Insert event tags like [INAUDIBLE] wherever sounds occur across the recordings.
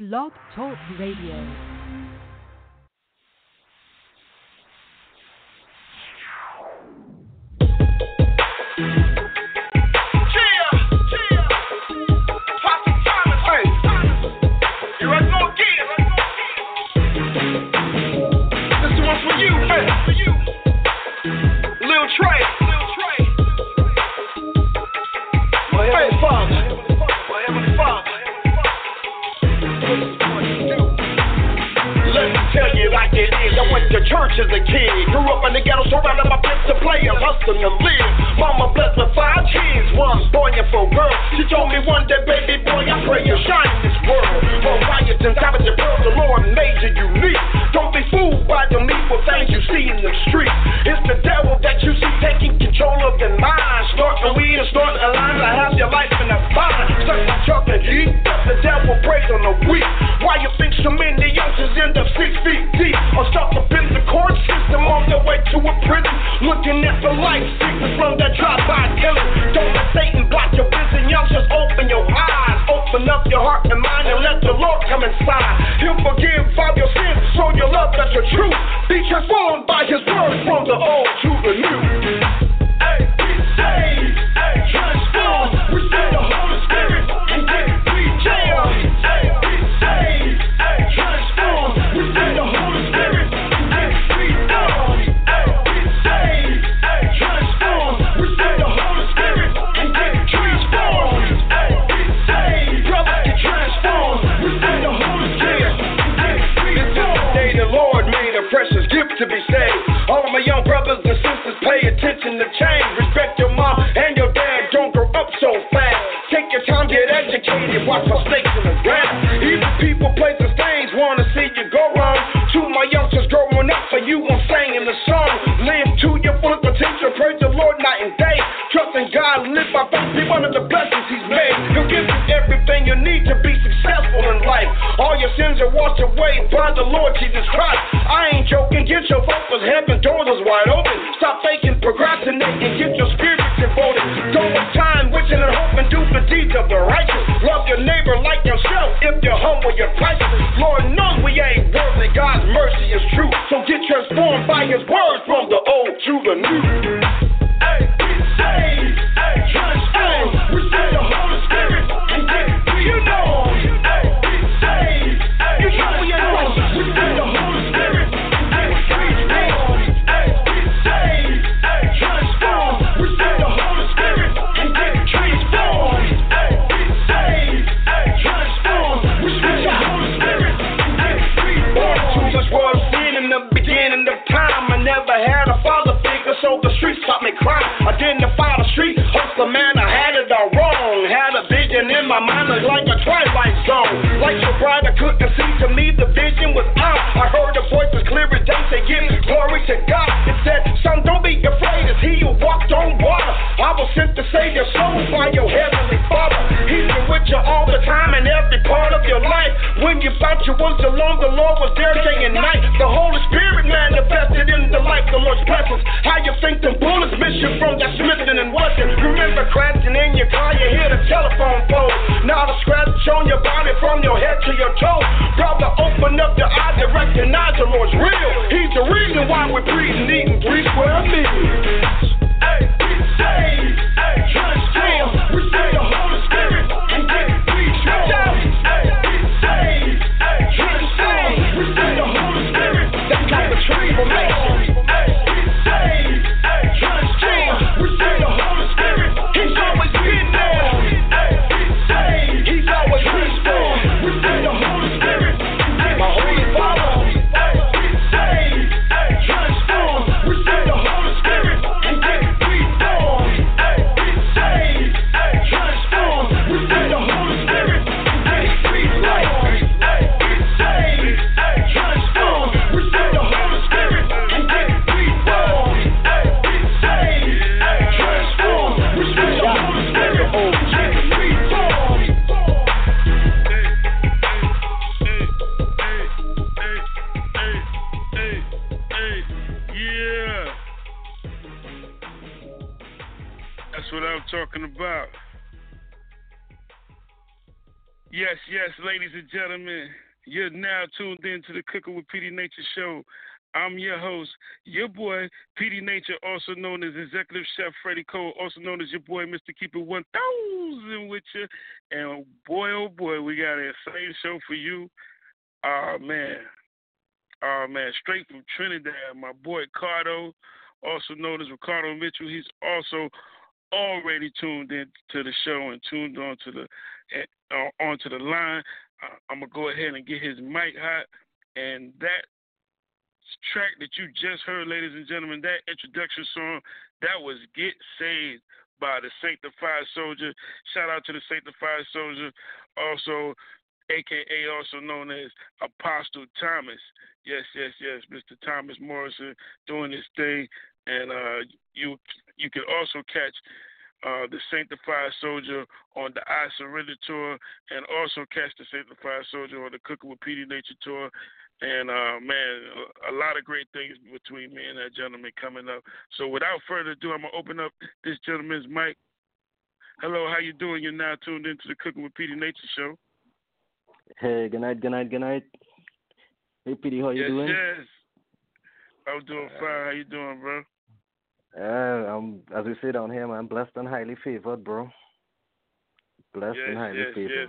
Blog Talk Radio. I went to church as a kid. Grew up in the ghetto, surrounded by play and hustling to live. Mama blessed with five kids, one boy and four girls. She told me one day, baby boy, I pray you shine in this world. For riots and savage and pearls, the Lord made you unique. Don't be fooled by the evil things you see in the street. It's the devil that you see taking control of your mind. Snorting weed and a line to have your life in a bind. Suck my truck and eat. The devil preys on the weak. Why you think so many youngsters end up six feet deep? Or stuck up in the court system on their way to a prison. Looking at the life sickness from that drive-by killing. Don't let Satan block your vision. Youngsters, open your eyes. Open up your heart and mind and let the Lord come inside. He'll forgive all your sins. Show your love that's the truth. Be transformed by his word from the old to the new. Hey, be saved. Hey, transformed. Receive the Holy Spirit to be saved. All of my young brothers and sisters, pay attention to change. Respect your mom and your dad. Don't grow up so fast. Take your time, get educated. Watch mistakes in the ground. Even people, places, things wanna see you go wrong. To my youngsters growing up, for you I'm singing the song. Live to full potential. Praise the Lord night and day. Trust in God, live by faith. Be one of the blessings He's made. He'll give you everything you need to be successful in life. All your sins are washed away by the Lord Jesus Christ. I ain't joking. Get your focus. Heaven doors is wide open. Stop faking, procrastinate, and get your spirit devoted. Don't waste time wishing and hoping. Do the deeds of the righteous. Love your neighbor like yourself. If you're humble, you're priceless. Lord knows we ain't worthy. God's mercy is true. So get transformed by His word show for you. Oh, man. Oh, man. Straight from Trinidad, my boy, Cardo, also known as Ricardo Mitchell. He's also already tuned in to the show and tuned on to the uh, onto the line. Uh, I'm gonna go ahead and get his mic hot, and that track that you just heard, ladies and gentlemen, that introduction song, that was Get Saved by the Sanctified Soldier. Shout out to the Sanctified Soldier, also, aka also known as Apostle Thomas. Yes, yes, yes, Mr. Thomas Morrison doing his thing. And uh, you you can also catch uh, the Sanctified Soldier on the I Surrender tour, and also catch the Sanctified Soldier on the Cooking with PD Nature tour. And uh, man, a lot of great things between me and that gentleman coming up. So without further ado, I'm gonna open up this gentleman's mic. Hello, how you doing? You're now tuned into the Cooking with PD Nature show. Hey, good night, good night, good night. Hey, PD, how you yes, doing? Yes, I'm doing fine. How you doing, bro? Uh, I'm, as we say down here, man, blessed and highly favored, bro. Blessed yes, and highly yes, favored. Yes.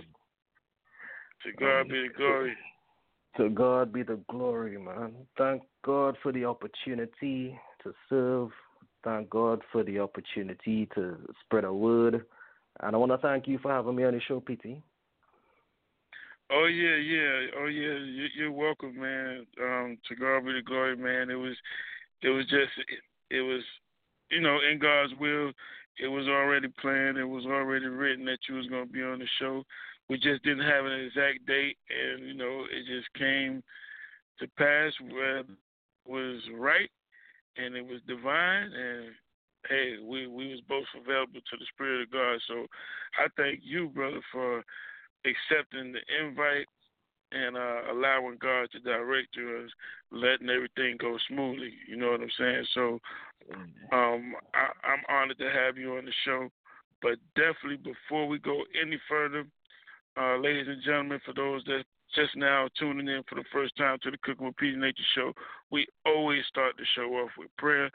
To God be the glory. To God be the glory, man. Thank God for the opportunity to serve. Thank God for the opportunity to spread a word. And I want to thank you for having me on the show, PT. Oh yeah, yeah, oh yeah. You're welcome, man. Um, to God be the glory, man. It was, it was just, it, it was, you know, in God's will. It was already planned. It was already written that you was gonna be on the show. We just didn't have an exact date, and you know, it just came to pass where was right and it was divine and hey, we we was both available to the Spirit of God. So I thank you, brother, for accepting the invite and uh, allowing God to direct and letting everything go smoothly. You know what I'm saying? So um, I, I'm honored to have you on the show. But definitely, before we go any further, uh, ladies and gentlemen, for those that just now tuning in for the first time to the Cooking with PD Nature show, we always start the show off with prayer.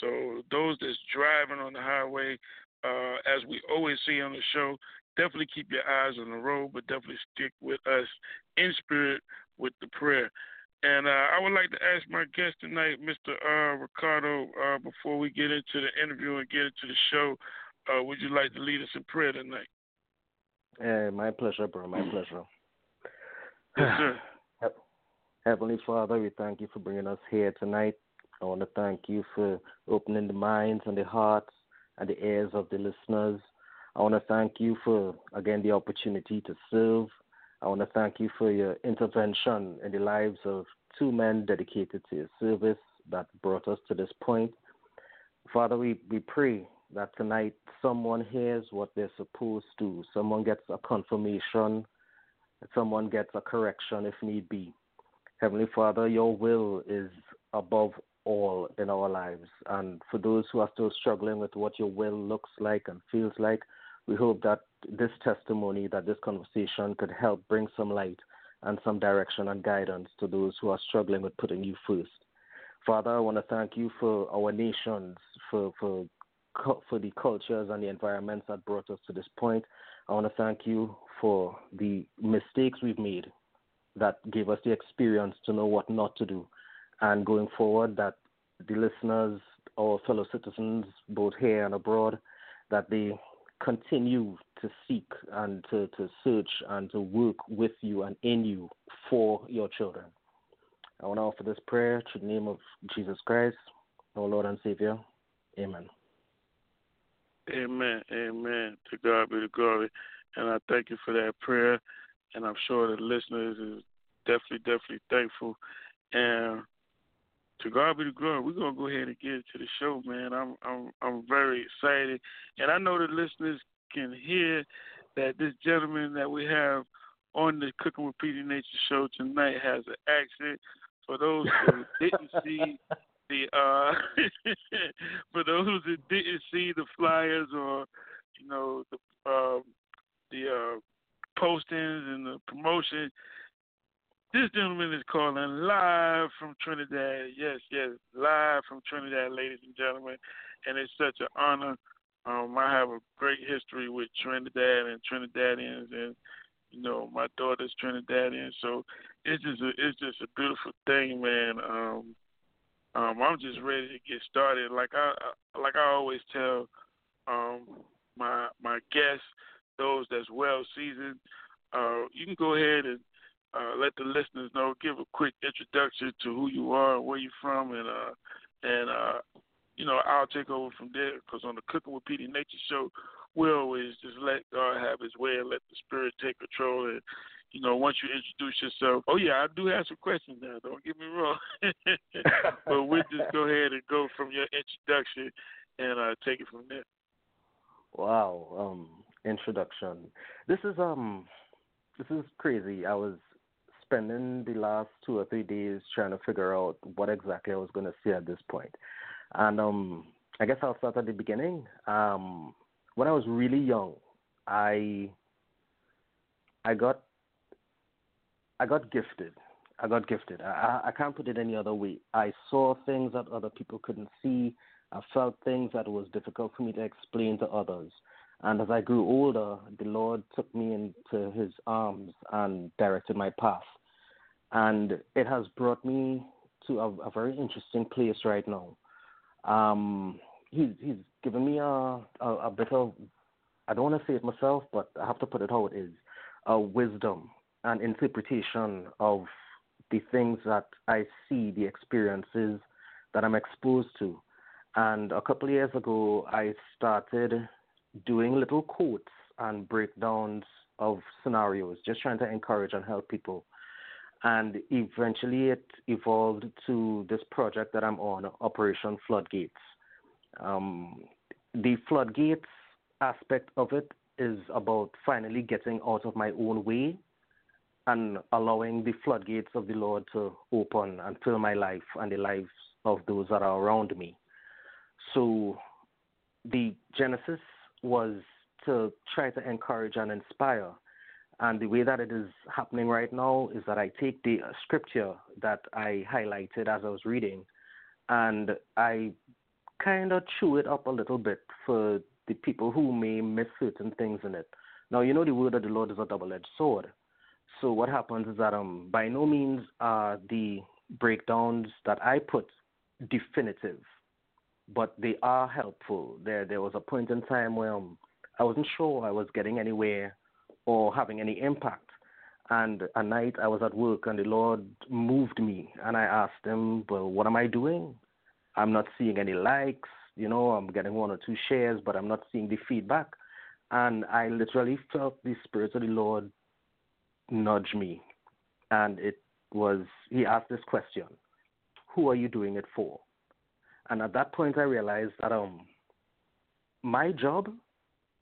So those that's driving on the highway, uh, as we always see on the show, definitely keep your eyes on the road, but definitely stick with us in spirit with the prayer. And uh, I would like to ask my guest tonight, Mr. Uh, Ricardo, uh, before we get into the interview and get into the show, uh, would you like to lead us in prayer tonight? Hey, my pleasure, bro. My pleasure. Yes, sir. [SIGHS] Heavenly Father, we thank you for bringing us here tonight. I want to thank you for opening the minds and the hearts and the ears of the listeners. I want to thank you for, again, the opportunity to serve. I want to thank you for your intervention in the lives of two men dedicated to your service that brought us to this point. Father, we, we pray that tonight someone hears what they're supposed to, someone gets a confirmation, someone gets a correction if need be. Heavenly Father, your will is above all in our lives. And for those who are still struggling with what your will looks like and feels like, we hope that this testimony, that this conversation could help bring some light and some direction and guidance to those who are struggling with putting you first. Father, I want to thank you for our nations, for, for, for the cultures and the environments that brought us to this point. I want to thank you for the mistakes we've made that gave us the experience to know what not to do. And going forward, that the listeners, our fellow citizens, both here and abroad, that they continue to seek and to, to search and to work with you and in you for your children. I want to offer this prayer to the name of Jesus Christ, our Lord and Savior. Amen. Amen. Amen. To God be the glory. And I thank you for that prayer. And I'm sure the listeners is definitely, definitely thankful. And to God be the glory. We're gonna go ahead and get into the show, man. I'm I'm I'm very excited, and I know the listeners can hear that this gentleman that we have on the Cooking with PD Nature show tonight has an accent. For those who [LAUGHS] didn't see the uh, [LAUGHS] for those who didn't see the flyers or you know, the uh, the uh, postings and the promotion. This gentleman is calling live from Trinidad. Yes, yes, live from Trinidad, ladies and gentlemen. And it's such an honor. Um, I have a great history with Trinidad and Trinidadians, and you know, my daughter's Trinidadian, so it's just a, it's just a beautiful thing, man. Um, um, I'm just ready to get started. Like I like I always tell um, my my guests, those that's well seasoned, uh, you can go ahead and uh, let the listeners know. Give a quick introduction to who you are, where you're from, and uh, and uh, you know I'll take over from there. Because on the Cooking with PD Nature show, we always just let God have His way and let the Spirit take control. And you know, once you introduce yourself, oh yeah, I do have some questions now. Don't get me wrong, [LAUGHS] but we'll just go ahead and go from your introduction and uh, take it from there. Wow, um, introduction. This is um, this is crazy. I was spending the last two or three days trying to figure out what exactly I was going to say at this point. point, and um, I guess I'll start at the beginning. Um, when I was really young, I I got I got gifted. I got gifted. I, I can't put it any other way. I saw things that other people couldn't see. I felt things that was difficult for me to explain to others. And as I grew older, the Lord took me into His arms and directed my path. And it has brought me to a, a very interesting place right now. Um, he's he's given me a, a, a bit of I don't want to say it myself, but I have to put it how it is, a wisdom and interpretation of the things that I see, the experiences that I'm exposed to. And a couple of years ago, I started doing little quotes and breakdowns of scenarios, just trying to encourage and help people. And eventually, it evolved to this project that I'm on, Operation Floodgates. Um, the floodgates aspect of it is about finally getting out of my own way and allowing the floodgates of the Lord to open and fill my life and the lives of those that are around me. So the genesis was to try to encourage and inspire. And the way that it is happening right now is that I take the scripture that I highlighted as I was reading and I kind of chew it up a little bit for the people who may miss certain things in it. Now, you know, the word of the Lord is a double edged sword. So, what happens is that um, by no means are the breakdowns that I put definitive but they are helpful. There, there was a point in time where um, I wasn't sure I was getting anywhere or having any impact. And a night I was at work and the Lord moved me, and I asked Him, "Well, what am I doing? I'm not seeing any likes. You know, I'm getting one or two shares, but I'm not seeing the feedback." And I literally felt the Spirit of the Lord nudge me, and it was He asked this question: "Who are you doing it for?" And at that point, I realized that um, my job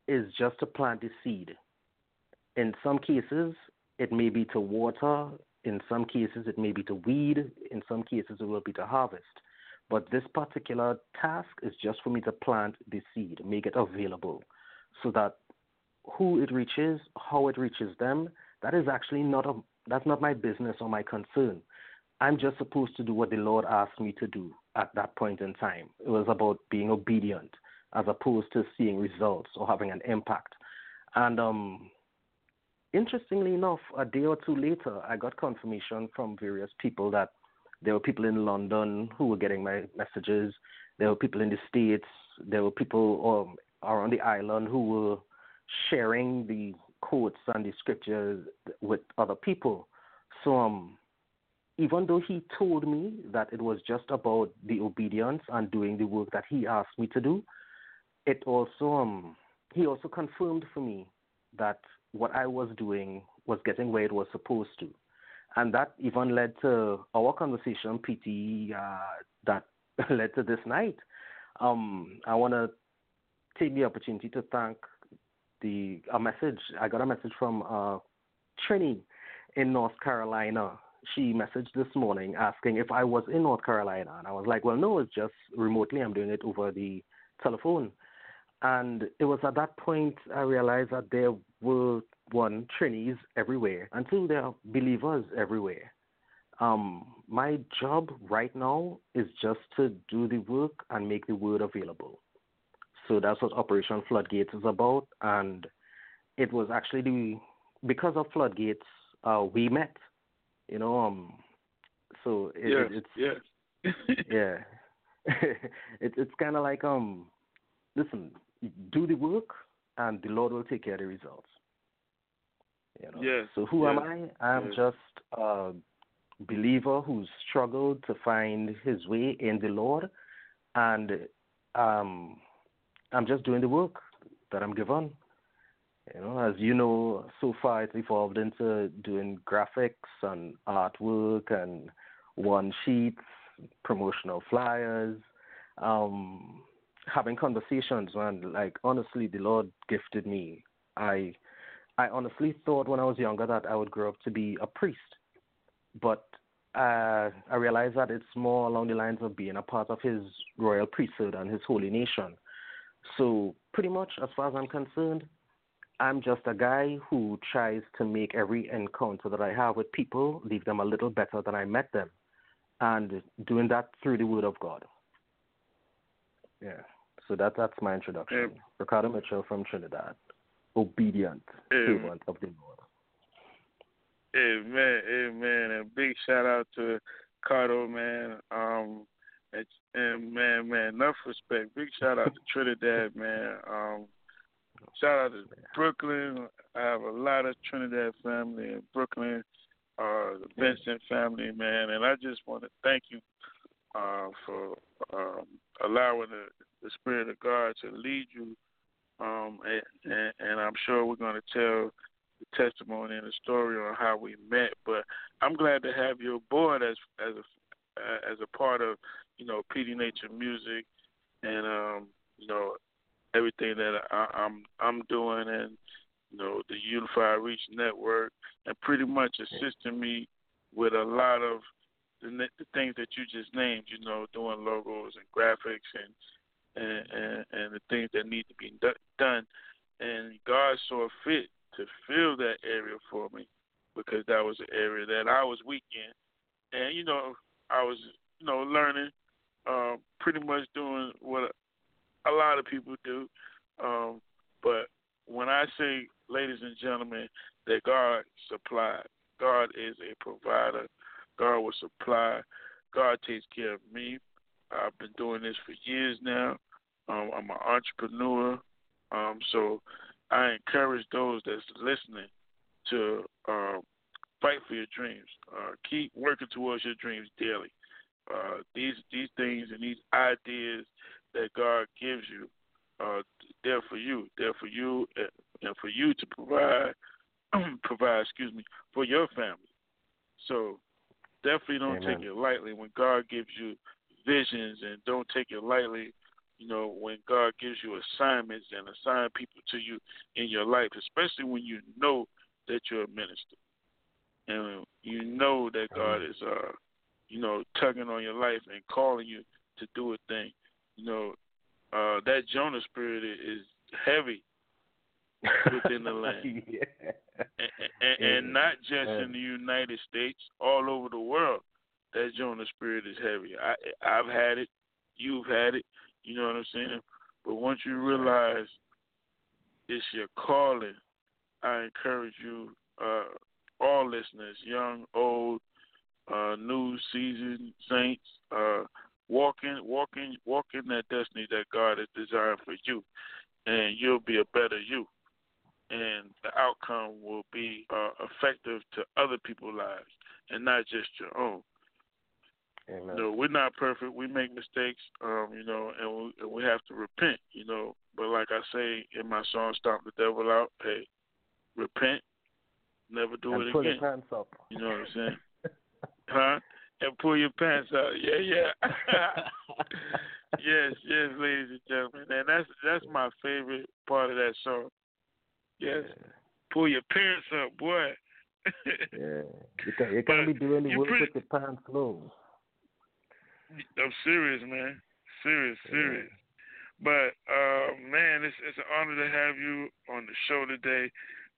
is just to plant the seed. In some cases, it may be to water. In some cases, it may be to weed. In some cases, it will be to harvest. But this particular task is just for me to plant the seed, make it available, so that who it reaches, how it reaches them, that is actually not a that's not my business or my concern. I'm just supposed to do what the Lord asked me to do at that point in time. It was about being obedient as opposed to seeing results or having an impact. And um, interestingly enough, a day or two later, I got confirmation from various people that there were people in London who were getting my messages. There were people in the States. There were people um, around the island who were sharing the quotes and the scriptures with other people. So um, even though he told me that it was just about the obedience and doing the work that he asked me to do, it also um, he also confirmed for me that what I was doing was getting where it was supposed to, and that even led to our conversation, PT, uh, that [LAUGHS] led to this night. Um, I want to take the opportunity to thank the a message I got a message from uh, Trini in North Carolina she messaged this morning asking if I was in North Carolina. And I was like, well, no, it's just remotely. I'm doing it over the telephone. And it was at that point I realized that there were one Trinis everywhere, and two there are believers everywhere. Um, my job right now is just to do the work and make the word available. So that's what Operation Floodgates is about, and it was actually the because of Floodgates uh, we met. You know, um, so it, yes, it's yes. [LAUGHS] yeah, [LAUGHS] it's it's kind of like um, listen, do the work, and the Lord will take care of the results. You know? Yes. So who yes, am I? I'm yes. just a believer who's struggled to find his way in the Lord, and um, I'm just doing the work that I'm given. You know, as you know, so far it's evolved into doing graphics and artwork and one sheets, promotional flyers, um, having conversations. Man, like honestly, the Lord gifted me. I, I honestly thought when I was younger that I would grow up to be a priest, but uh, I realized that it's more along the lines of being a part of His royal priesthood and His holy nation. So pretty much, as far as I'm concerned, I'm just a guy who tries to make every encounter that I have with people leave them a little better than I met them, and doing that through the Word of God. Yeah. So that that's my introduction. Yeah. Ricardo Mitchell from Trinidad, obedient Yeah. servant of the Lord. Amen, amen, and big shout out to Cardo, man. Um, and, and man, man, enough respect. Big shout out to Trinidad, [LAUGHS] man. Um, shout out to Brooklyn. I have a lot of Trinidad family in Brooklyn. Uh, the Vincent family, man, and I just want to thank you uh, for um, allowing the, the Spirit of God to lead you. Um, and, and, and I'm sure we're going to tell the testimony and the story on how we met. But I'm glad to have you aboard as as a as a part of you know PD Nature Music and um, you know everything that I, I'm I'm doing and you know the Unified Reach Network and pretty much assisting me with a lot of the, the things that you just named. You know, doing logos and graphics and and and, and the things that need to be do- done. And God saw fit to fill that area for me because that was an area that I was weak in, and you know I was you know learning, um, pretty much doing what a lot of people do. Um, but when I say, ladies and gentlemen, that God supplied, God is a provider. God will supply. God takes care of me. I've been doing this for years now. Um, I'm an entrepreneur. Um, so I encourage those that's listening to uh, fight for your dreams. Uh, keep working towards your dreams daily. Uh, these these things and these ideas that God gives you, uh, they're for you. They're for you and for you to provide [CLEARS THROAT] provide. Excuse me for your family. So definitely don't Amen. take it lightly when God gives you visions, and don't take it lightly you know, when God gives you assignments and assign people to you in your life, especially when you know that you're a minister and you know that God is, uh, you know, tugging on your life and calling you to do a thing. You know, uh, that Jonah spirit is heavy [LAUGHS] within the land, yeah. [LAUGHS] and, and, and not just in the United States, all over the world. That Jonah spirit is heavy. I, I've had it. You've had it. You know what I'm saying? But once you realize it's your calling, I encourage you, uh, all listeners, young, old, uh, new, seasoned saints, uh, walking, walking, walking that destiny that God has designed for you, and you'll be a better you, and the outcome will be uh, effective to other people's lives and not just your own. Amen. You know, we're not perfect. We make mistakes, um, you know, and we, and we have to repent, you know. But like I say in my song, "Stomp the Devil Out," hey, repent, never do and it pull again. your pants up. You know what I'm saying? huh? And pull your pants out. Yeah, yeah. [LAUGHS] yes, yes, ladies and gentlemen, and that's that's my favorite part of that song. Yes, pull your pants up, boy. yeah, [LAUGHS] you can't, can't be doing the work pretty- with your pants low. I'm serious, man. Serious, serious. But uh, man, it's it's an honor to have you on the show today,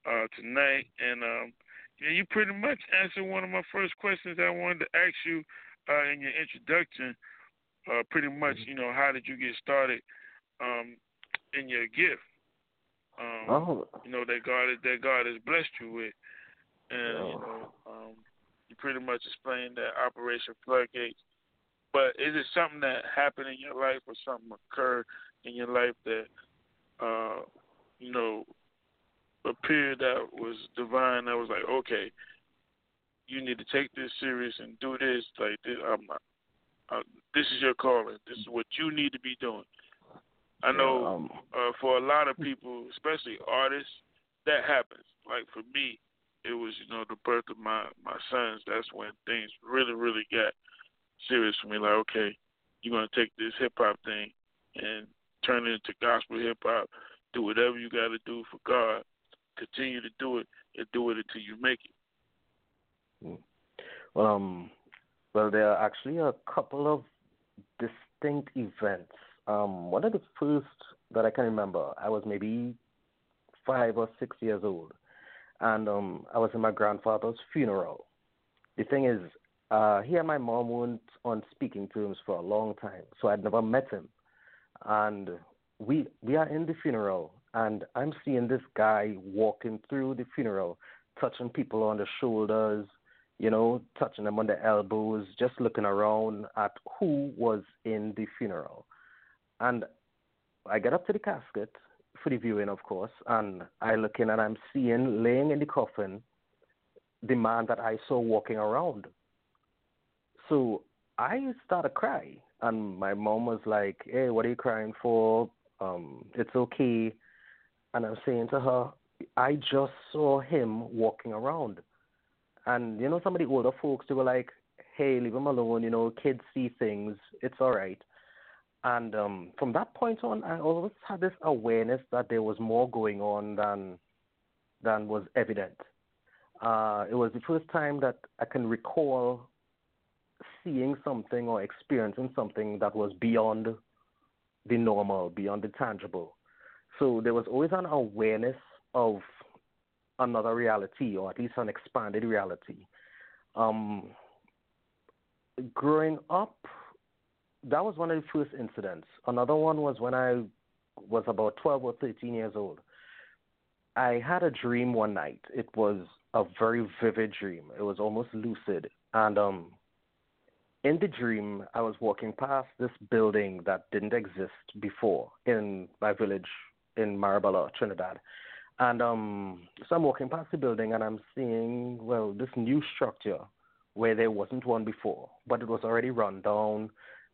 uh, tonight, and um, yeah, you pretty much answered one of my first questions I wanted to ask you uh, in your introduction. Uh, pretty much, Mm-hmm. you know, how did you get started um, in your gift? Um, Oh, you know that God that God has blessed you with, and you Oh. know um, you pretty much explained that Operation Floodgates. But is it something that happened in your life or something occurred in your life that uh, you know appeared that was divine? That was like, okay, you need to take this serious and do this. Like this, I'm, uh, this is your calling. This is what you need to be doing. I know um, uh, for a lot of people, especially artists, that happens. Like for me, it was you know the birth of my my sons. That's when things really really got serious for me. Like okay, you're gonna take this hip hop thing and turn it into gospel hip hop. Do whatever you got to do for God. Continue to do it and do it until you make it. Um, well, there are actually a couple of distinct events. Um, one of the first that I can remember, I was maybe five or six years old, and um, I was in my grandfather's funeral. The thing is, uh, he and my mom weren't on speaking terms for a long time, so I'd never met him. And we we are in the funeral, and I'm seeing this guy walking through the funeral, touching people on the shoulders, you know, touching them on the elbows, just looking around at who was in the funeral. And I get up to the casket for the viewing, of course, and I look in and I'm seeing laying in the coffin the man that I saw walking around. So I started to cry, and my mom was like, "Hey, what are you crying for? Um, it's okay." And I'm saying to her, "I just saw him walking around." And you know, some of the older folks they were like, "Hey, leave him alone. You know, kids see things. It's all right." And um, from that point on, I always had this awareness that there was more going on than than was evident. Uh, it was the first time that I can recall seeing something or experiencing something that was beyond the normal, beyond the tangible. So there was always an awareness of another reality, or at least an expanded reality. Um, growing up, that was one of the first incidents. Another one was when I was about 12 or 13 years old. I had a dream one night. It was a very vivid dream. It was almost lucid. And um, in the dream, I was walking past this building that didn't exist before in my village in Marabella, Trinidad. And um, so I'm walking past the building and I'm seeing, well, this new structure where there wasn't one before, but it was already run down.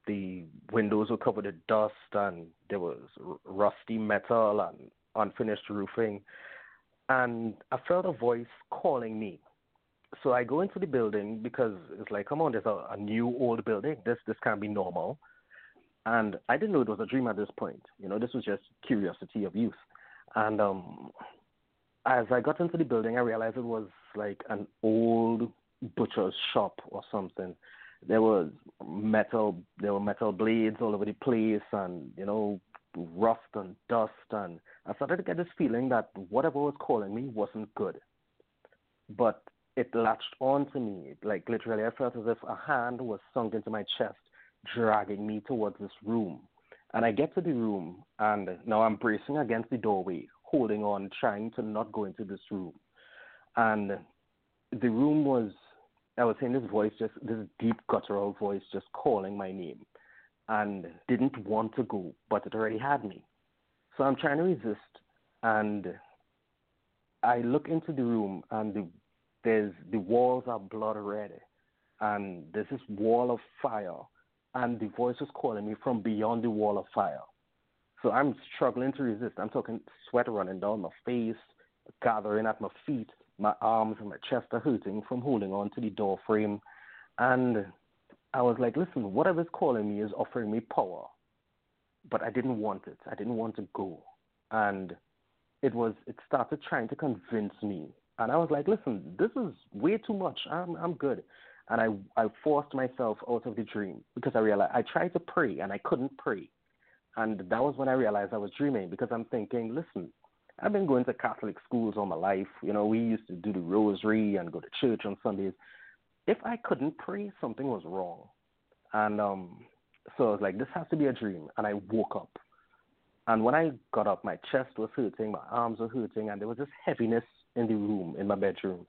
The windows were covered with dust and there was rusty metal and unfinished roofing. And I felt a voice calling me. So I go into the building because it's like, come on, there's a, a new old building. This this can't be normal. And I didn't know it was a dream at this point. You know, this was just curiosity of youth. And um, as I got into the building, I realized it was like an old butcher's shop or something. There was metal, there were metal blades all over the place, and you know, rust and dust. And I started to get this feeling that whatever was calling me wasn't good. But it latched on to me. Like literally, I felt as if a hand was sunk into my chest, dragging me towards this room. And I get to the room, and now I'm bracing against the doorway, holding on, trying to not go into this room. And the room was, I was hearing this voice, just this deep guttural voice, just calling my name, and didn't want to go, but it already had me. So I'm trying to resist, and I look into the room, and the, there's the walls are blood red, and there's this wall of fire, and the voice was calling me from beyond the wall of fire. So I'm struggling to resist. I'm talking sweat running down my face, gathering at my feet, my arms and my chest are hurting from holding on to the door frame, and I was like, listen, whatever's calling me is offering me power, but I didn't want it. I didn't want to go, and it was it started trying to convince me. And i was like listen this is way too much. I'm i'm good. And i i forced myself out of the dream because i realized i tried to pray and i couldn't pray. And that was when I realized I was dreaming because I'm thinking, listen, I've been going to Catholic schools all my life. You know, we used to do the rosary and go to church on Sundays. If I couldn't pray, something was wrong. And um, so I was like, this has to be a dream. And I woke up. And when I got up, my chest was hurting, my arms were hurting, and there was this heaviness in the room, in my bedroom.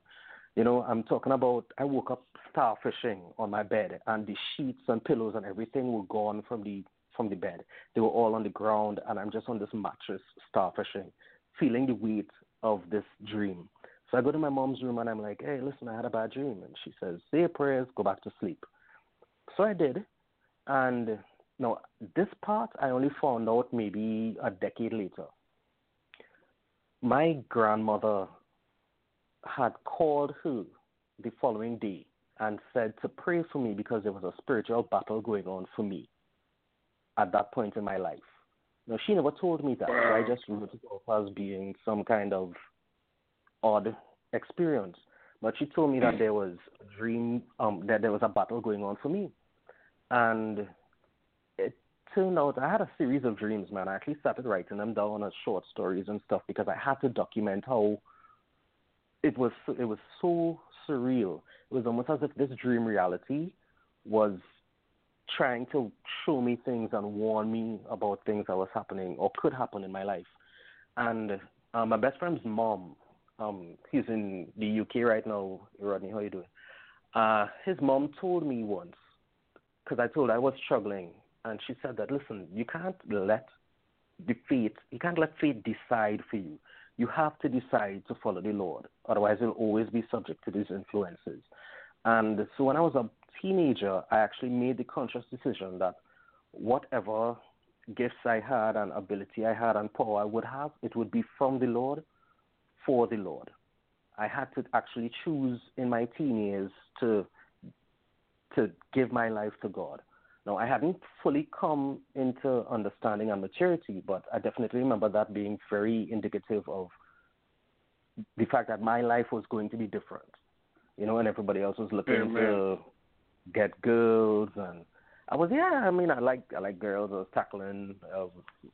You know, I'm talking about I woke up starfishing on my bed, and the sheets and pillows and everything were gone from the from the bed. They were all on the ground, and I'm just on this mattress starfishing, feeling the weight of this dream. So I go to my mom's room and I'm like, hey, listen, I had a bad dream. And she says, say your prayers, go back to sleep. So I did. And now, this part I only found out maybe a decade later. My grandmother had called her the following day and said to pray for me because there was a spiritual battle going on for me at that point in my life. Now, she never told me that, so I just wrote it off as being some kind of odd experience. But she told me that there was a dream, um, that there was a battle going on for me. And it turned out I had a series of dreams, man. I actually started writing them down as short stories and stuff because I had to document how it was it was so surreal. It was almost as if this dream reality was trying to show me things and warn me about things that was happening or could happen in my life. And uh, my best friend's mom, um, he's in the UK right now. Rodney, how you doing? Uh, his mom told me once because I told her I was struggling, and she said that listen, you can't let fate, you can't let fate decide for you. You have to decide to follow the Lord, otherwise you'll always be subject to these influences. And so when I was a teenager, I actually made the conscious decision that whatever gifts I had and ability I had and power I would have, it would be from the Lord, for the Lord. I had to actually choose in my teen years to to give my life to God. Now, I hadn't fully come into understanding and maturity, but I definitely remember that being very indicative of the fact that my life was going to be different. You know, and everybody else was looking Amen. to get girls, and I was yeah. I mean, I like I like girls. I was tackling uh,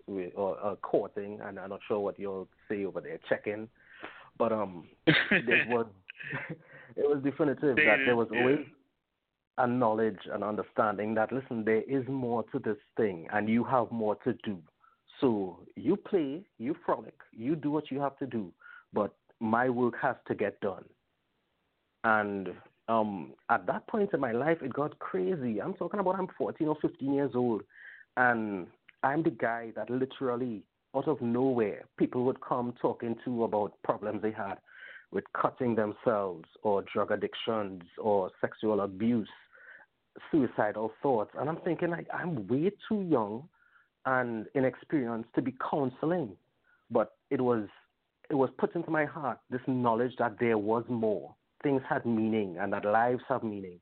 with, or uh, courting, and I'm not sure what you'll say over there, checking, but um, [LAUGHS] it was [LAUGHS] it was definitive that there was always a knowledge and understanding that listen, there is more to this thing, and you have more to do. So you play, you frolic, you do what you have to do, but my work has to get done. And um, at that point in my life, it got crazy. I'm talking about I'm 14 or 15 years old, and I'm the guy that literally, out of nowhere, people would come talking to about problems they had with cutting themselves or drug addictions or sexual abuse, suicidal thoughts. And I'm thinking, like, I'm way too young and inexperienced to be counseling. But it was it was put into my heart this knowledge that there was more. Things had meaning and that lives have meaning.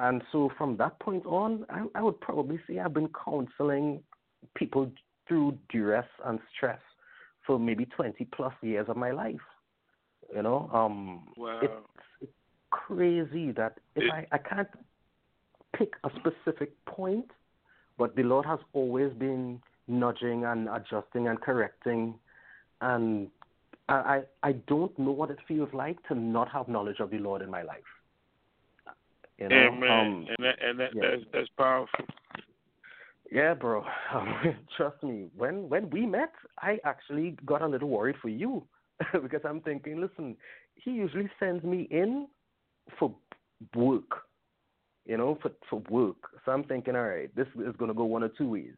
And so from that point on, I, I would probably say I've been counseling people through duress and stress for maybe 20 plus years of my life. You know, um, Wow. it's, it's crazy that if It- I, I can't pick a specific point, but the Lord has always been nudging and adjusting and correcting, and I, I don't know what it feels like to not have knowledge of the Lord in my life. You know, Amen. um, and that, and that, yeah. that's that's powerful. yeah, bro. [LAUGHS] Trust me. When when we met, I actually got a little worried for you [LAUGHS] because I'm thinking, listen, he usually sends me in for work, you know, for for work. So I'm thinking, all right, this is going to go one or two ways.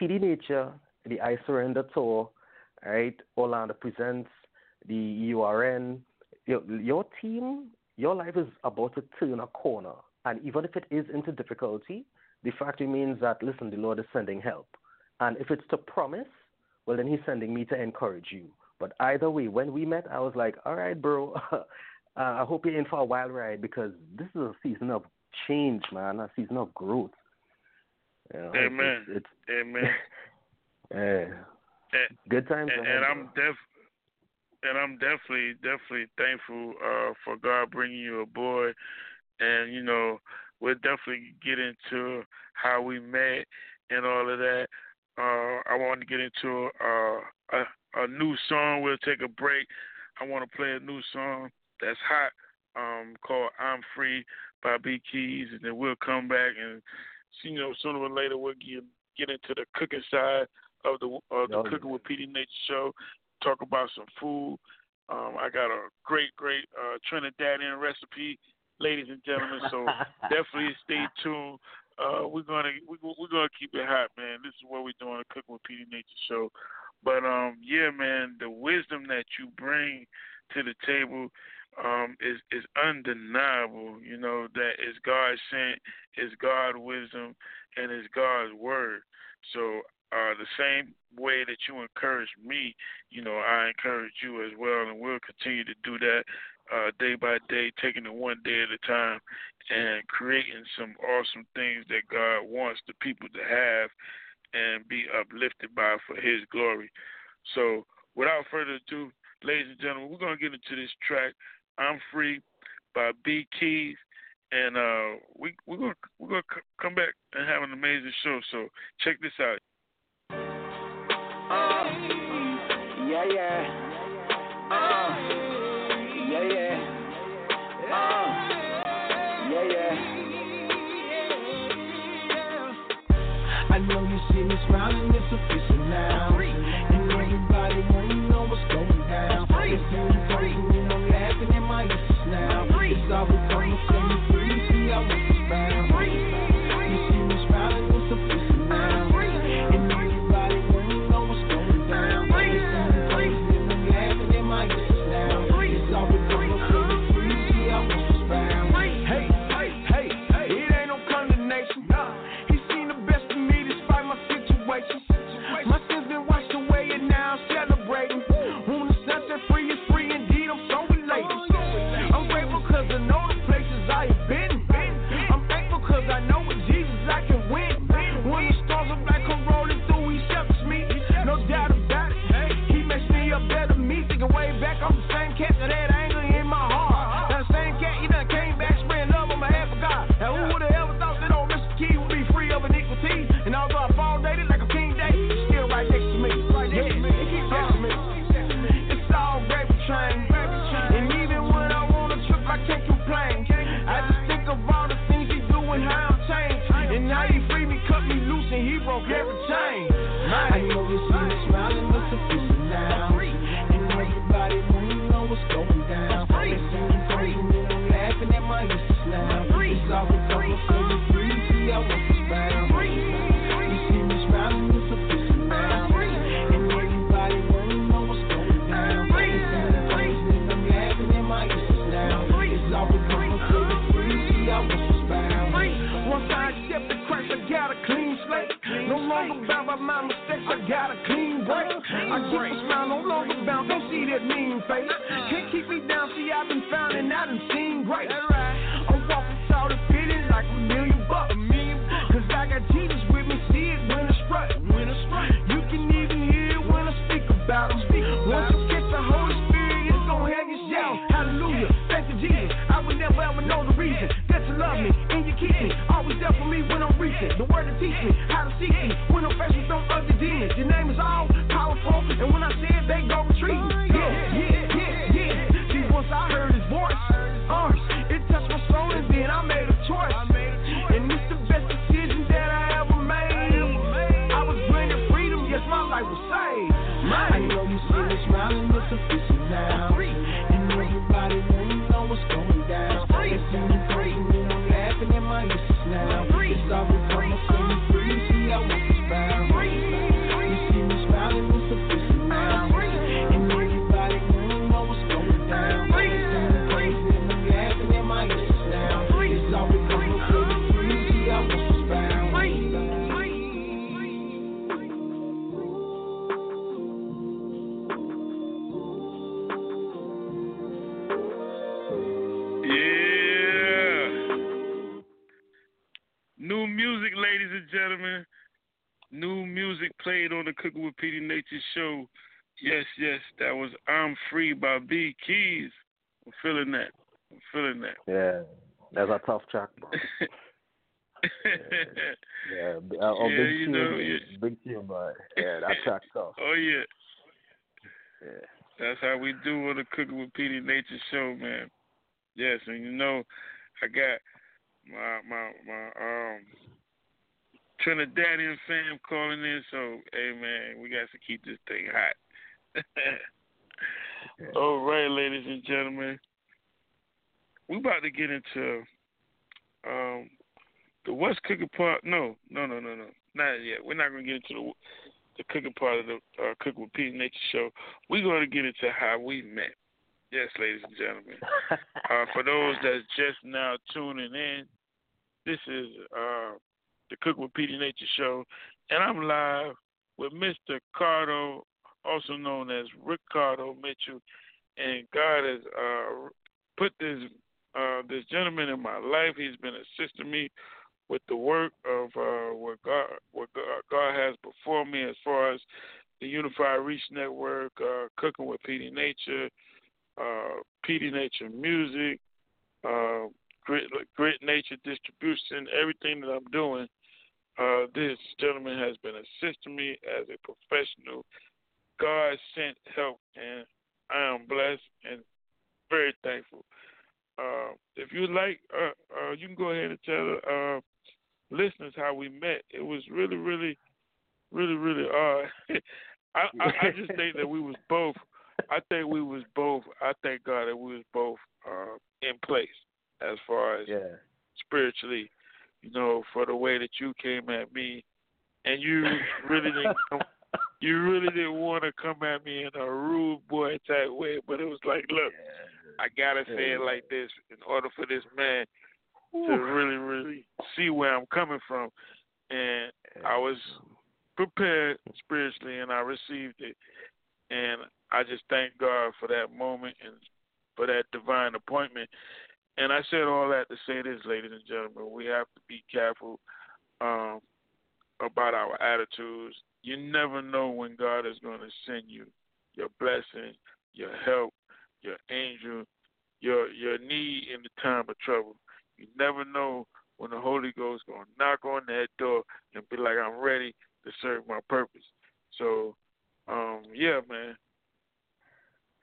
PD Nature, the I Surrender tour, all right. Orlando presents the URN. Your, your team, your life is about to turn a corner, and even if it is into difficulty, the fact remains that listen, the Lord is sending help, and if it's to promise, well then He's sending me to encourage you. But either way, when we met, I was like, all right, bro. [LAUGHS] uh, I hope you're in for a wild ride because this is a season of change, man. A season of growth. You know, Amen. It's, Amen. [LAUGHS] yeah. Good times. And, and I'm def. And I'm definitely, definitely thankful uh, for God bringing you a boy. And you know, we'll definitely get into how we met and all of that. Uh, I want to get into uh, a, a new song. We'll take a break. I want to play a new song that's hot um, called "I'm Free" by B Keys, and then we'll come back and you know sooner or later we'll get get into the cooking side of the of the oh, Cooking yeah. with PD Nature show. Talk about some food. Um, I got a great, great uh, Trinidadian recipe, ladies and gentlemen. So [LAUGHS] definitely stay tuned. Uh, we're gonna we, we're gonna keep it hot, man. This is what we're doing, the Cooking with PD Nature show. But um, yeah, man, the wisdom that you bring to the table um, is is undeniable. You know that is God sent, is God wisdom, and is God's word. So uh, the same way that you encourage me, you know, I encourage you as well, and we'll continue to do that uh, day by day, taking it one day at a time, and creating some awesome things that God wants the people to have and be uplifted by for His glory. So, without further ado, ladies and gentlemen, we're gonna get into this track. I'm free by B Keys and uh, we we're gonna we're gonna c- come back and have an amazing show. So check this out. Yeah, yeah. Uh, yeah, yeah. Uh, yeah, yeah. I know you see me smiling, it's official now. And everybody wanna know what's going down. It's ladies and gentlemen. New music played on the Cooking with PD Nature show. Yes, yes, that was I'm Free by B Keys. I'm feeling that. I'm feeling that. Yeah, that's a tough track, bro. [LAUGHS] yeah, yeah, oh, yeah big you team, know, yeah. big team, but yeah, that track's [LAUGHS] tough. Oh yeah, yeah. That's how we do on the Cooking with PD Nature show, man. Yes, and you know, I got my my my um Trinidadian fam calling in, so hey man, we got to keep this thing hot. [LAUGHS] All right, ladies and gentlemen, we about to get into um the West cooking part. No, no, no, no, no, not yet. We're not gonna get into the the cooking part of the uh, Cooking with PD Nature show. We're gonna get into how we met. Yes, ladies and gentlemen. [LAUGHS] uh, for those that's just now tuning in, this is uh, the Cook with PD Nature show, and I'm live with Mr. Cardo, also known as Ricardo Mitchell, and God has uh, put this uh, this gentleman in my life. He's been assisting me with the work of uh, what God what God, has before me as far as the Unified Reach Network, uh, Cooking with PD Nature, uh, PD Nature Music, Grit Nature Distribution, everything that I'm doing. Uh, this gentleman has been assisting me as a professional, God sent help, and I am blessed and very thankful. Uh, if you like, uh, uh, you can go ahead and tell uh, listeners how we met. It was really, really, really, really odd. [LAUGHS] I, I, I just think that we was both. I think we was both. I thank God that we was both uh, in place as far as yeah. spiritually. You know, for the way that you came at me, and you really didn't. [LAUGHS] Come, you really didn't want to come at me in a rude boy type way, but it was like, look, I gotta say it like this in order for this man to really, really see where I'm coming from. And I was prepared spiritually and I received it. And I just thank God for that moment and for that divine appointment. And I said all that to say this, ladies and gentlemen, we have to be careful um, about our attitudes. You never know when God is going to send you your blessing, your help, your angel, your your need in the time of trouble. You never know when the Holy Ghost is going to knock on that door and be like, I'm ready to serve my purpose. So, um, yeah, man.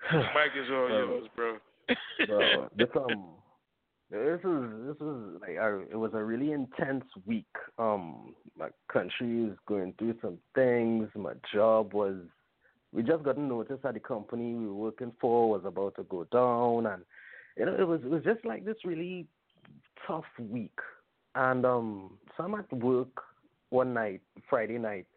[SIGHS] Mike is all Bro. yours, bro. Bro, this um, this is this is like I, it was a really intense week. Um, my country is going through some things. My job was. We just got a notice that the company we were working for was about to go down, and you know it was it was just like this really tough week. And um, so I'm at work one night, Friday night,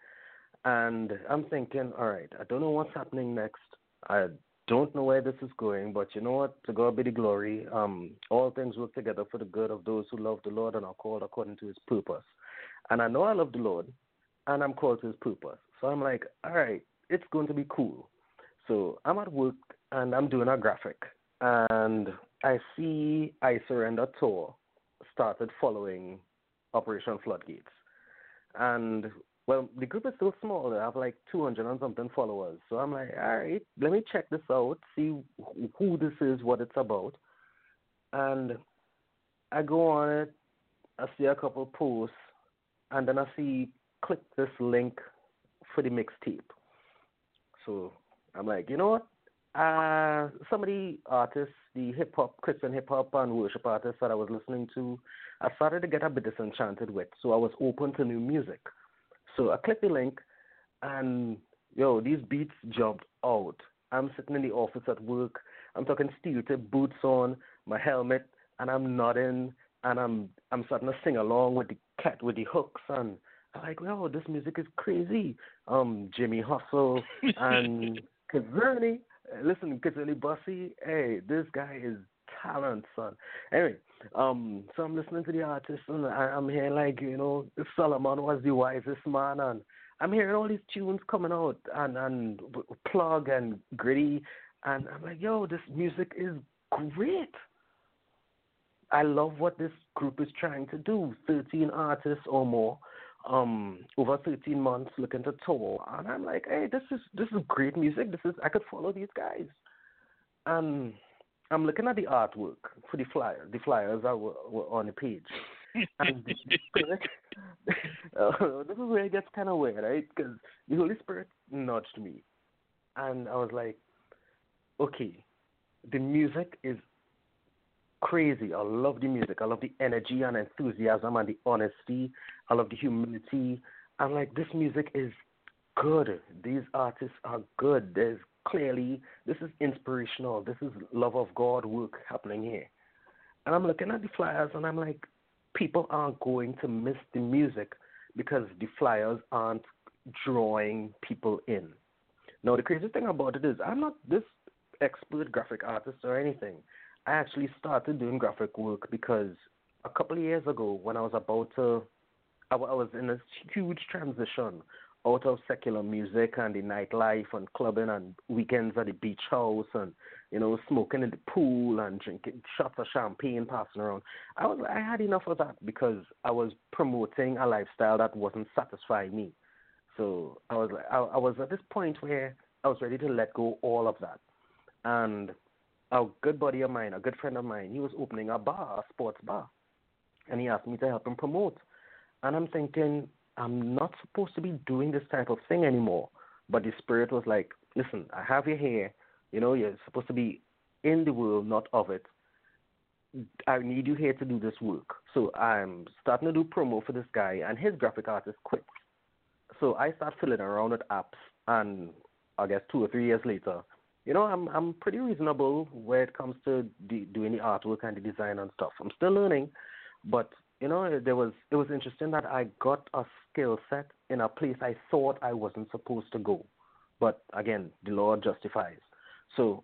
and I'm thinking, all right, I don't know what's happening next. I don't know where this is going, but you know what? To God be the glory. Um, all things work together for the good of those who love the Lord and are called according to His purpose. And I know I love the Lord, and I'm called to His purpose. So I'm like, all right, it's going to be cool. So I'm at work and I'm doing a graphic, and I see I Surrender Tour started following Operation Floodgates. And well, the group is still small. They have like 200 and something followers. So I'm like, all right, let me check this out, see who this is, what it's about. And I go on it, I see a couple posts, and then I see click this link for the mixtape. So I'm like, you know what? Uh, some of the artists, the hip hop, Christian hip hop and worship artists that I was listening to, I started to get a bit disenchanted with. So I was open to new music. So I clicked the link, and yo, these beats jumped out. I'm sitting in the office at work. I'm talking steel tip boots on, my helmet, and I'm nodding, and I'm I'm starting to sing along with the cat with the hooks, and I'm like, yo, this music is crazy. Um, Jimmy Hustle [LAUGHS] and Kazerny. Listen, Kazerny Bussy. Hey, this guy is talent, son. Anyway, um, so I'm listening to the artist and I, I'm hearing like you know Solomon was the wisest man, and I'm hearing all these tunes coming out and and plug and gritty, and I'm like, yo, this music is great. I love what this group is trying to do. 13 artists or more, um, over 13 months looking to tour, and I'm like, hey, this is this is great music. This is I could follow these guys, and I'm looking at the artwork for the flyer. The flyers are were, were on the page, [LAUGHS] and the Spirit, uh, this is where it gets kind of weird, right? Because the Holy Spirit nudged me, and I was like, okay, the music is crazy. I love the music. I love the energy and enthusiasm and the honesty. I love the humility. I'm like, this music is good. These artists are good. There's clearly, this is inspirational. This is love of God work happening here. And I'm looking at the flyers and I'm like, people aren't going to miss the music because the flyers aren't drawing people in. Now, the crazy thing about it is, I'm not this expert graphic artist or anything. I actually started doing graphic work because a couple of years ago, when I was about to, I, was in a huge transition out of secular music and the nightlife and clubbing and weekends at the beach house and you know smoking in the pool and drinking shots of champagne passing around. I was I had enough of that because I was promoting a lifestyle that wasn't satisfying me. So I was I, I was at this point where I was ready to let go all of that. And a good buddy of mine, a good friend of mine, he was opening a bar, a sports bar, and he asked me to help him promote. And I'm thinking, I'm not supposed to be doing this type of thing anymore. But the spirit was like, listen, I have you here. You know, you're supposed to be in the world, not of it. I need you here to do this work. So I'm starting to do promo for this guy, and his graphic artist quits. So I start filling around with apps, and I guess two or three years later, you know, I'm I'm pretty reasonable where it comes to de- doing the artwork and the design and stuff. I'm still learning, but you know, there was it was interesting that I got a skill set in a place I thought I wasn't supposed to go. But again, the Lord justifies. So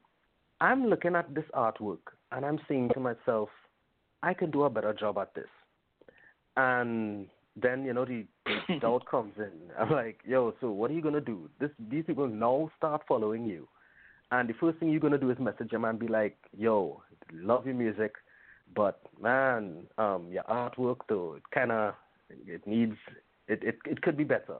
I'm looking at this artwork and I'm saying to myself, I can do a better job at this. And then, you know, the, the [LAUGHS] doubt comes in. I'm like, yo, so what are you gonna do? This these people now start following you. And the first thing you're gonna do is message them and be like, yo, love your music but man, um, your artwork though, it kind of it needs it, it it could be better.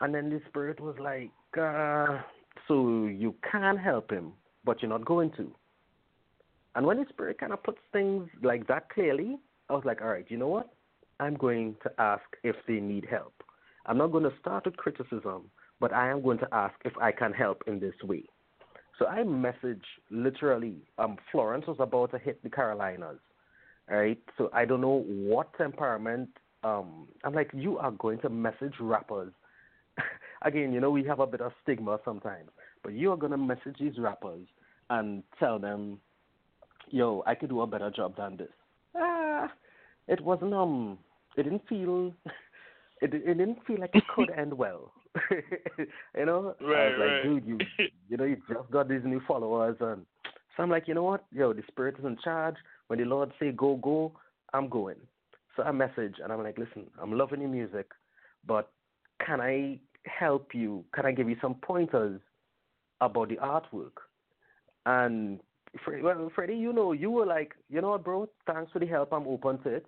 And then the spirit was like, uh, so you can help him, but you're not going to. And when the spirit kind of puts things like that clearly, I was like, all right, you know what? I'm going to ask if they need help. I'm not going to start with criticism, but I am going to ask if I can help in this way. So I message literally. Um, Florence was about to hit the Carolinas, right? So I don't know what temperament. Um, I'm like, you are going to message rappers. [LAUGHS] Again, you know, we have a bit of stigma sometimes, but you are going to message these rappers and tell them, yo, I could do a better job than this. Ah, it wasn't um, it didn't feel, [LAUGHS] it it didn't feel like it could [LAUGHS] end well. you know, right, I was like, right. dude, you, you know, you just got these new followers, and so I'm like, you know what, yo, the spirit is in charge. When the Lord say go, go, I'm going. So I message, and I'm like, listen, I'm loving your music, but can I help you? Can I give you some pointers about the artwork? And well, Freddie, you know, you were like, you know what, bro? Thanks for the help. I'm open to it.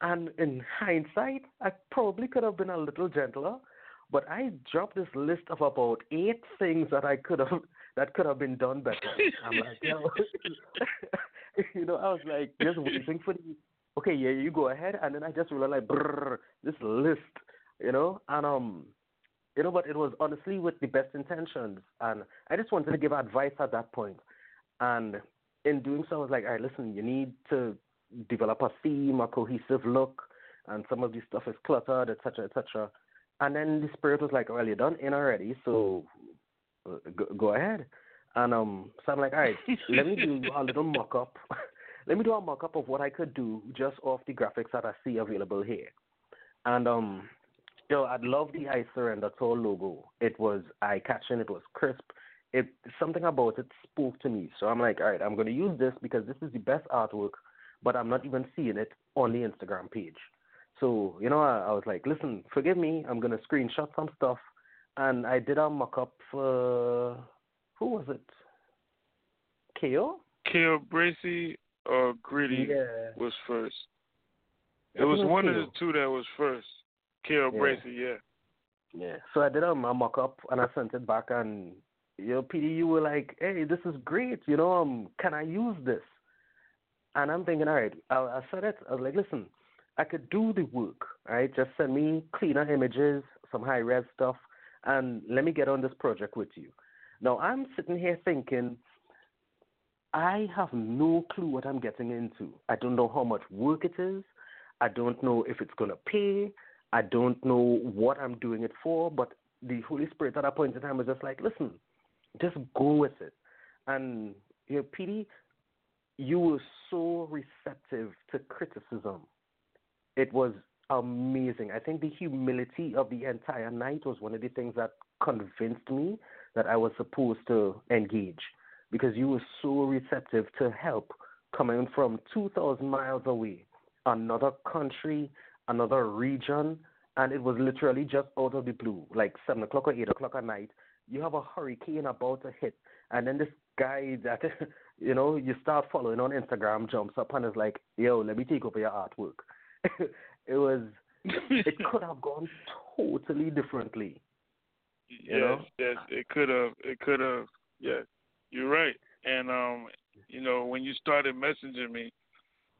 And in hindsight, I probably could have been a little gentler, but I dropped this list of about eight things that I could have that could have been done better. I'm like, [LAUGHS] yo, [LAUGHS] you know, I was like just waiting for the okay, yeah, you go ahead, and then I just realized like, brrr, this list, you know, and um, you know, but it was honestly with the best intentions, and I just wanted to give advice at that point, and in doing so, I was like, all right, listen, you need to develop a theme, a cohesive look, and some of this stuff is cluttered, etc., etc. And then the spirit was like, well, you're done in already, so uh, go, go ahead. And um, so I'm like, all right, let me do a little mock up. [LAUGHS] let me do a mock up of what I could do just off the graphics that I see available here. And um, yo, I love the I Surrender Tour logo. It was eye catching. It was crisp. It something about it spoke to me. So I'm like, all right, I'm going to use this because this is the best artwork, but I'm not even seeing it on the Instagram page. So you know, I, I was like, listen, forgive me. I'm going to screenshot some stuff, and I did a mock up for who was it? KO. Kill Bracy or Gritty Yeah. was first. I It was was one of the two that was first. Kill Yeah. Bracy, yeah. Yeah. So I did a, a mock up and I sent it back and you know, PD, you were like, Hey, this is great, you know, um, can I use this? And I'm thinking, all right, I, I said it. I was like, listen, I could do the work, right? Just send me cleaner images, some high res stuff, and let me get on this project with you. Now I'm sitting here thinking, I have no clue what I'm getting into. I don't know how much work it is. I don't know if it's going to pay. I don't know what I'm doing it for. But the Holy Spirit at that point in time was just like, listen, just go with it. And, you know, PD, you were so receptive to criticism. It was amazing. I think the humility of the entire night was one of the things that convinced me that I was supposed to engage because you were so receptive to help coming from 2,000 miles away, another country, another region, and it was literally just out of the blue, like 7 o'clock or 8 o'clock at night. You have a hurricane about to hit, and then this guy that, [LAUGHS] you know, you start following on Instagram jumps up and is like, yo, let me take over your artwork. [LAUGHS] it was, it [LAUGHS] could have gone totally differently. Yes, know? yes, it could have. It could have. Yes, you're right. And um, you know, when you started messaging me,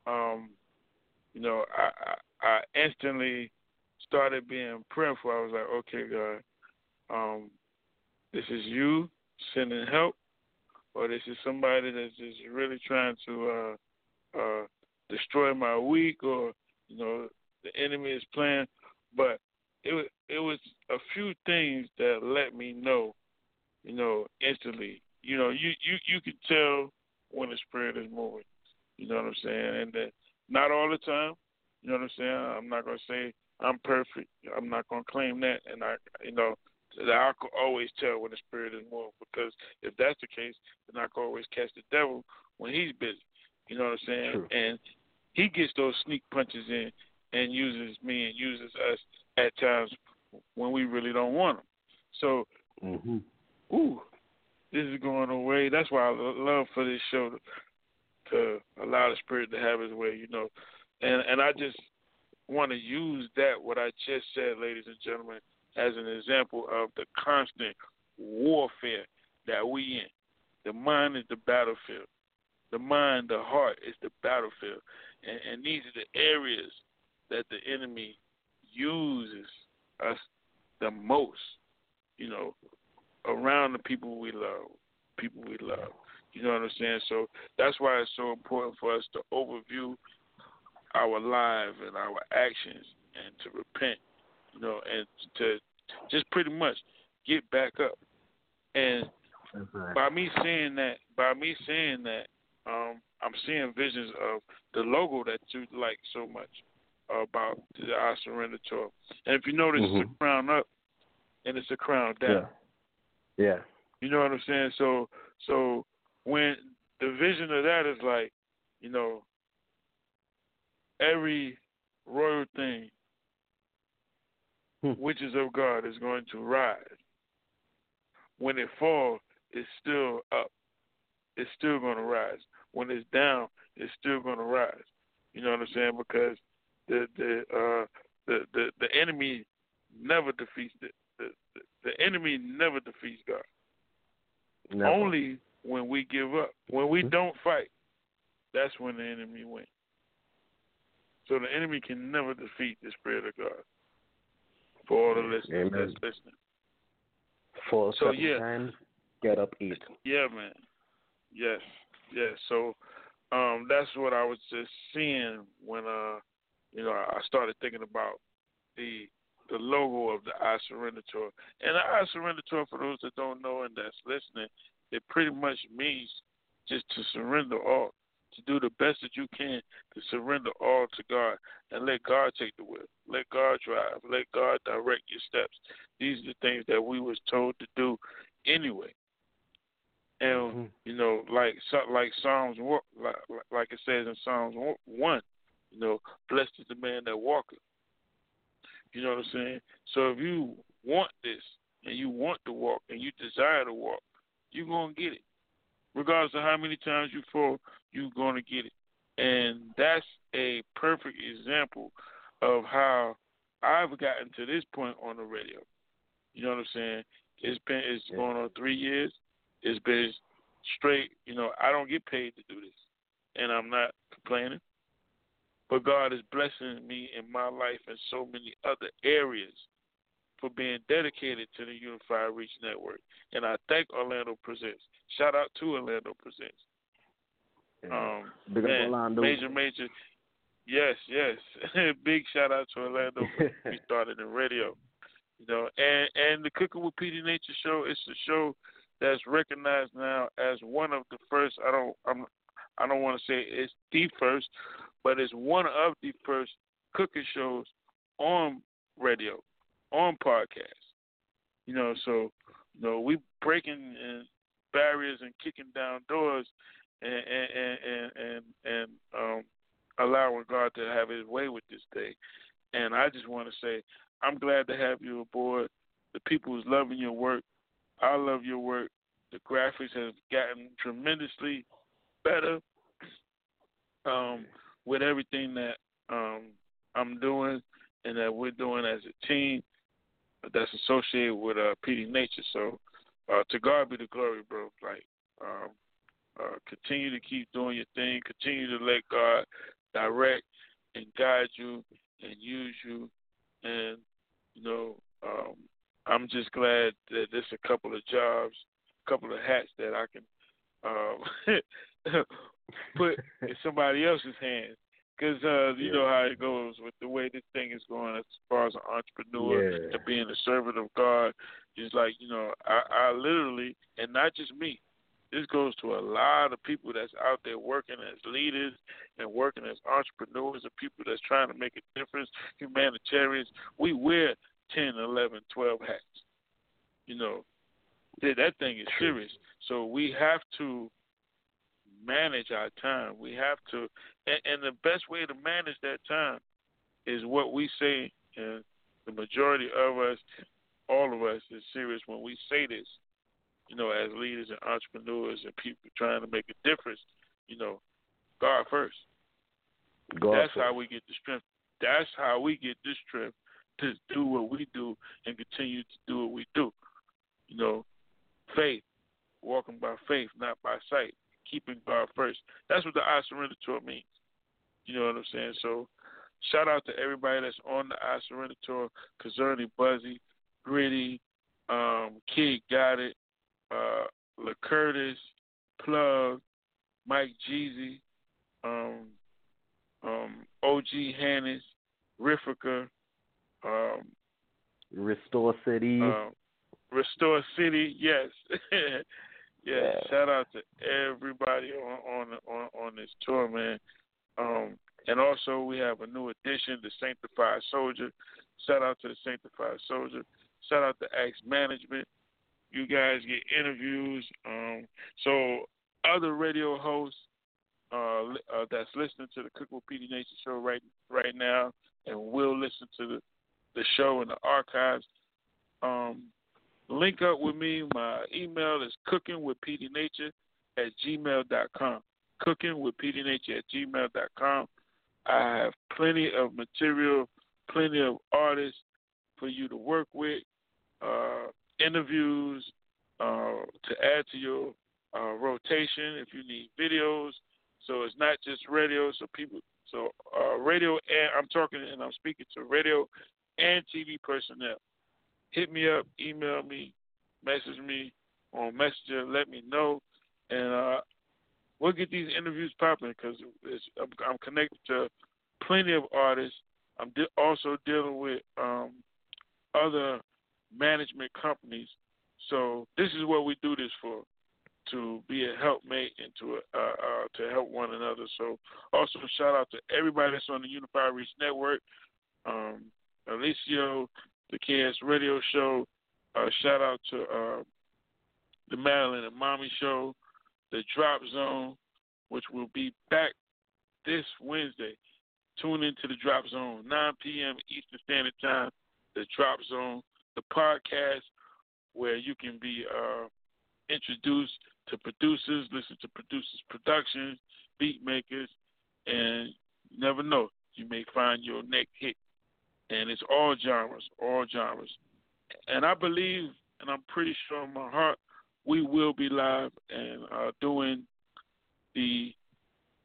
um, you know, I, I, I instantly started being prayerful. I was like, okay, God, um, this is you sending help, or this is somebody that's just really trying to uh, uh, destroy my week, or you know, the enemy is playing. But it it was a few things that let me know, you know, instantly you know, you you you can tell when the spirit is moving. You know what I'm saying? And that not all the time. You know what I'm saying? I'm not gonna say I'm perfect. I'm not gonna claim that. And I, you know, I can always tell when the spirit is moving because if that's the case, then I can always catch the devil when he's busy. You know what I'm saying? True. And he gets those sneak punches in and uses me and uses us at times when we really don't want him. So, mm-hmm. ooh, this is going away. That's why I love for this show to, to allow the spirit to have its way, you know. And and I just want to use that what I just said, ladies and gentlemen, as an example of the constant warfare that we in. The mind is the battlefield. The mind, the heart is the battlefield. And, and these are the areas that the enemy uses us the most. You know, around the people we love, people we love. You know what I'm saying? So that's why it's so important for us to overview our lives and our actions and to repent, you know, and to just pretty much get back up. And right. by me saying that, by me saying that, um, I'm seeing visions of the logo that you like so much about the I Surrender Tour. And if you notice, mm-hmm. it's a crown up and it's a crown down. Yeah. You know what I'm saying? So so when the vision of that is like, you know, every royal thing hmm. which is of God is going to rise. When it falls, it's still up. It's still going to rise. When it's down, it's still going to rise. You know what I'm saying? Because the the uh, the, the the enemy never defeats it the, the enemy never defeats God. Never. Only when we give up. When we mm-hmm. don't fight, that's when the enemy wins. So the enemy can never defeat the Spirit of God. For all the listeners Amen. that's listening. Four so, yeah. times, get up, eat. Yeah, man. Yes, yes. So um, that's what I was just seeing when uh, you know, I started thinking about the the logo of the I Surrender Tour. And the I Surrender Tour, for those that don't know and that's listening, it pretty much means just to surrender all, to do the best that you can to surrender all to God and let God take the wheel, let God drive, let God direct your steps. These are the things that we was told to do anyway. And mm-hmm. you know, like like Psalms, like, like it says in Psalms one, you know, blessed is the man that walketh you know what I'm saying? So if you want this and you want to walk and you desire to walk, you're gonna get it. Regardless of how many times you fall, you're gonna get it. And that's a perfect example of how I've gotten to this point on the radio. You know what I'm saying? It's been it's yeah. going on three years. It's been straight, you know, I don't get paid to do this. and I'm not complaining. But God is blessing me in my life and so many other areas for being dedicated to the Unified Reach Network. And I thank Orlando Presents. Shout out to Orlando Presents. Um, Big up man, Orlando. Major, major. Yes, yes. [LAUGHS] Big shout out to Orlando. [LAUGHS] we started in radio. You know, and and the Cooking with PD Nature show is a show that's recognized now as one of the first. I don't I'm I don't want to say it's the first, but it's one of the first cooking shows on radio, on podcast. You know, so you know we breaking uh, barriers and kicking down doors, and and and and, and, um, allowing God to have His way with this thing. And I just want to say, I'm glad to have you aboard. The people who's loving your work, I love your work. The graphics have gotten tremendously better um, with everything that um, I'm doing and that we're doing as a team that's associated with uh, PD Nature. So uh, to God be the glory, bro. Like, um, uh, continue to keep doing your thing. Continue to let God direct and guide you and use you. And you know, um, I'm just glad that there's a couple of jobs, a couple of hats that I can um, [LAUGHS] put in somebody else's hands. Because uh, you know how it goes with the way this thing is going as far as an entrepreneur Yeah. and being a servant of God. Is like you know, I, I literally, and not just me. This goes to a lot of people that's out there working as leaders and working as entrepreneurs and people that's trying to make a difference, humanitarians. We wear 10, 11, 12 hats. You know, that thing is serious. So we have to manage our time. We have to, and, and the best way to manage that time is what we say. And the majority of us, all of us, is serious when we say this. You know, as leaders and entrepreneurs and people trying to make a difference. You know, God first. God That's first. how we get the strength. That's how we get the strength to do what we do and continue to do what we do. You know, faith, walking by faith, not by sight, keeping God first. That's what the I surrender tour means. You know what I'm saying? So, shout out to everybody that's on the I surrender tour: Kazerny, Buzzy, Gritty, um, Kid Got It, uh, LaCurtis, Plug, Mike Jeezy, um, um, OG Hannes, Riffica, um, Restore City. um, Restore City, yes, [LAUGHS] yes. Yeah. Shout out to everybody on on on, on this tour, man. Um, and also we have a new addition, the Sanctified Soldier. Shout out to the Sanctified Soldier. Shout out to Axe Management. You guys get interviews. Um, so other radio hosts uh, uh, that's listening to the Cook with PD Nature show right right now and will listen to the the show in the archives. Um, link up with me. My email is cooking with PD Nature at gmail.com. Cooking with PD Nature at gmail.com. I have plenty of material, plenty of artists for you to work with, uh, interviews uh, to add to your uh, rotation if you need videos. So it's not just radio. So people, so uh, radio and I'm talking and I'm speaking to radio and TV personnel. Hit me up, email me, message me on Messenger, let me know, and uh, we'll get these interviews popping because I'm, I'm connected to plenty of artists. I'm de- also dealing with um, other management companies. So this is what we do this for, to be a helpmate and to uh, uh, to help one another. So also shout out to everybody that's on the Unified Reach Network. Um, Alicio, the KS Radio Show. Uh, shout out to uh, the Madeline and Mommy Show, the Drop Zone, which will be back this Wednesday. Tune into the Drop Zone, 9 p.m. Eastern Standard Time. The Drop Zone, the podcast where you can be uh, introduced to producers, listen to producers' productions, beat makers, and you never know, you may find your next hit. And it's all genres, all genres. And I believe, and I'm pretty sure in my heart, we will be live and uh, doing the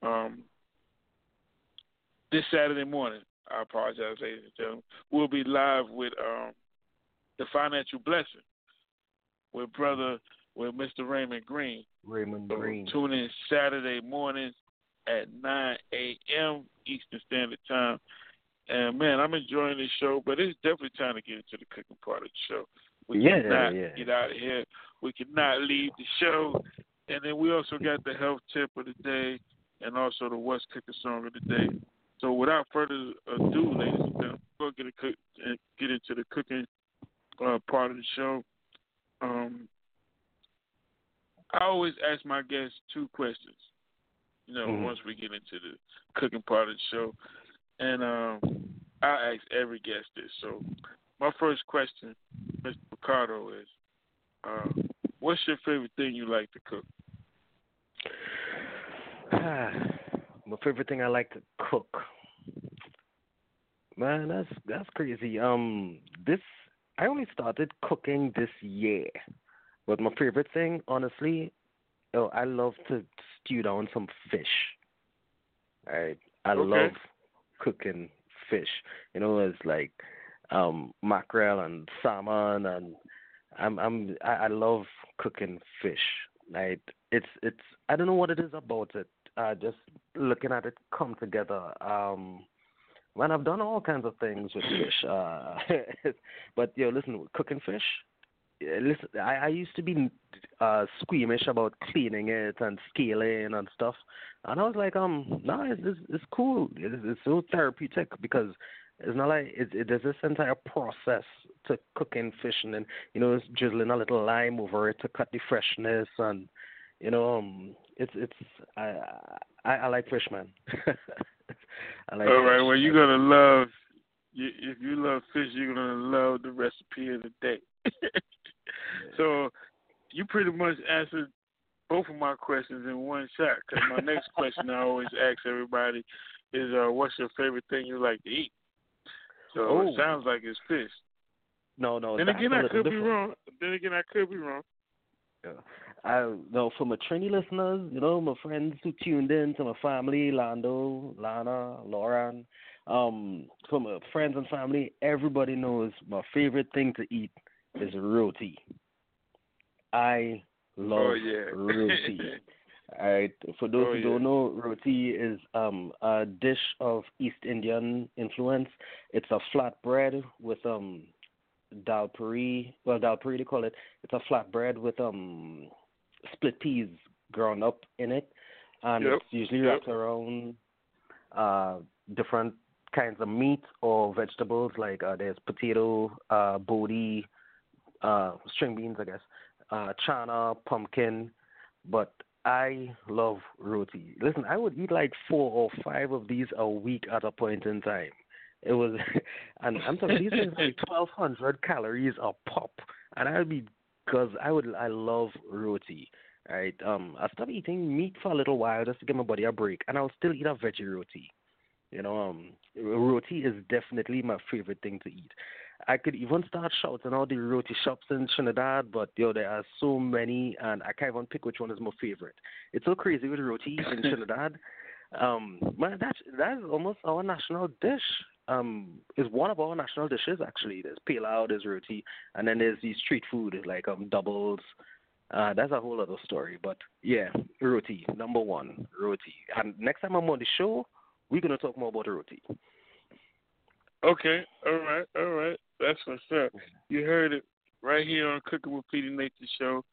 Um, this Saturday morning, I apologize, ladies and gentlemen, we'll be live with um, the financial blessing with brother with Mr. Raymond Green. Raymond So Green. Tune in Saturday mornings at 9 a.m. Eastern Standard Time. And man, I'm enjoying this show, but it's definitely time to get into the cooking part of the show. We Yeah, cannot yeah. get out of here. We cannot leave the show. And then we also got the health tip of the day and also the What's Cooking song of the day. So without further ado, ladies and gentlemen, we'll get, a cook, get into the cooking uh, part of the show. Um, I always ask my guests two questions. You know, Mhm. once we get into the cooking part of the show, and um, I ask every guest this. So, my first question, Mr. Ricardo, is, uh, what's your favorite thing you like to cook? [SIGHS] My favorite thing I like to cook. Man, that's that's crazy. Um, this I only started cooking this year, but my favorite thing, honestly, oh, I love to stew down some fish. I I Okay. love cooking fish. You know, it's like um mackerel and salmon, and I'm I'm I, I love cooking fish. Like It's it's I don't know what it is about it. Uh, just looking at it come together. Um, man, I've done all kinds of things with fish. Uh, [LAUGHS] but yo, listen, cooking fish. Listen, I, I used to be uh squeamish about cleaning it and scaling and stuff, and I was like, um, no, it's it's, it's cool. It's, it's so therapeutic because it's not like it, it, there's this entire process to cooking fish, and then you know, it's drizzling a little lime over it to cut the freshness, and you know, um, it's it's I I, I like fish, man. [LAUGHS] I like All right, fish. well, you're gonna love. You, if you love fish, you're gonna love the recipe of the day. [LAUGHS] so, you pretty much answered both of my questions in one shot. Because my next question I always ask everybody is, uh, "What's your favorite thing you like to eat?" So Oh. it sounds like it's fish. No, no. then again, I could be wrong. Then again, I could be wrong. Yeah. I know for my Trini listeners, you know, my friends who tuned in to my family, Lando, Lana, Lauren, um, for my friends and family, everybody knows my favorite thing to eat is roti. I love oh yeah. roti. [LAUGHS] Alright, for those Oh, who yeah. don't know, roti is um a dish of East Indian influence. It's a flatbread with um dal puri. Well, dal puri they call it. It's a flatbread with um split peas ground up in it, and Yep, it's usually yep. wrapped around uh different kinds of meat or vegetables. Like uh, there's potato, uh, bodi, uh, string beans, I guess, uh, chana, pumpkin, but I love roti. Listen, I would eat like four or five of these a week at a point in time. It was, [LAUGHS] and I'm talking these things like twelve hundred calories a pop, and I'd be because I would I love roti. Right, um, I stopped eating meat for a little while just to give my body a break, and I'll still eat a veggie roti. You know, um, roti is definitely my favorite thing to eat. I could even start shouting out the roti shops in Trinidad, but yo, there are so many, and I can't even pick which one is my favorite. It's so crazy with roti in [LAUGHS] Trinidad. Um, man, that's that's almost our national dish. Um, is one of our national dishes actually. There's pilau, there's roti, and then there's the street food like um doubles. Uh, that's a whole other story. But yeah, roti number one, roti. And next time I'm on the show, we're gonna talk more about roti. Okay, all right, all right. That's what's up. You heard it right here on Cooking with PD Nature Show.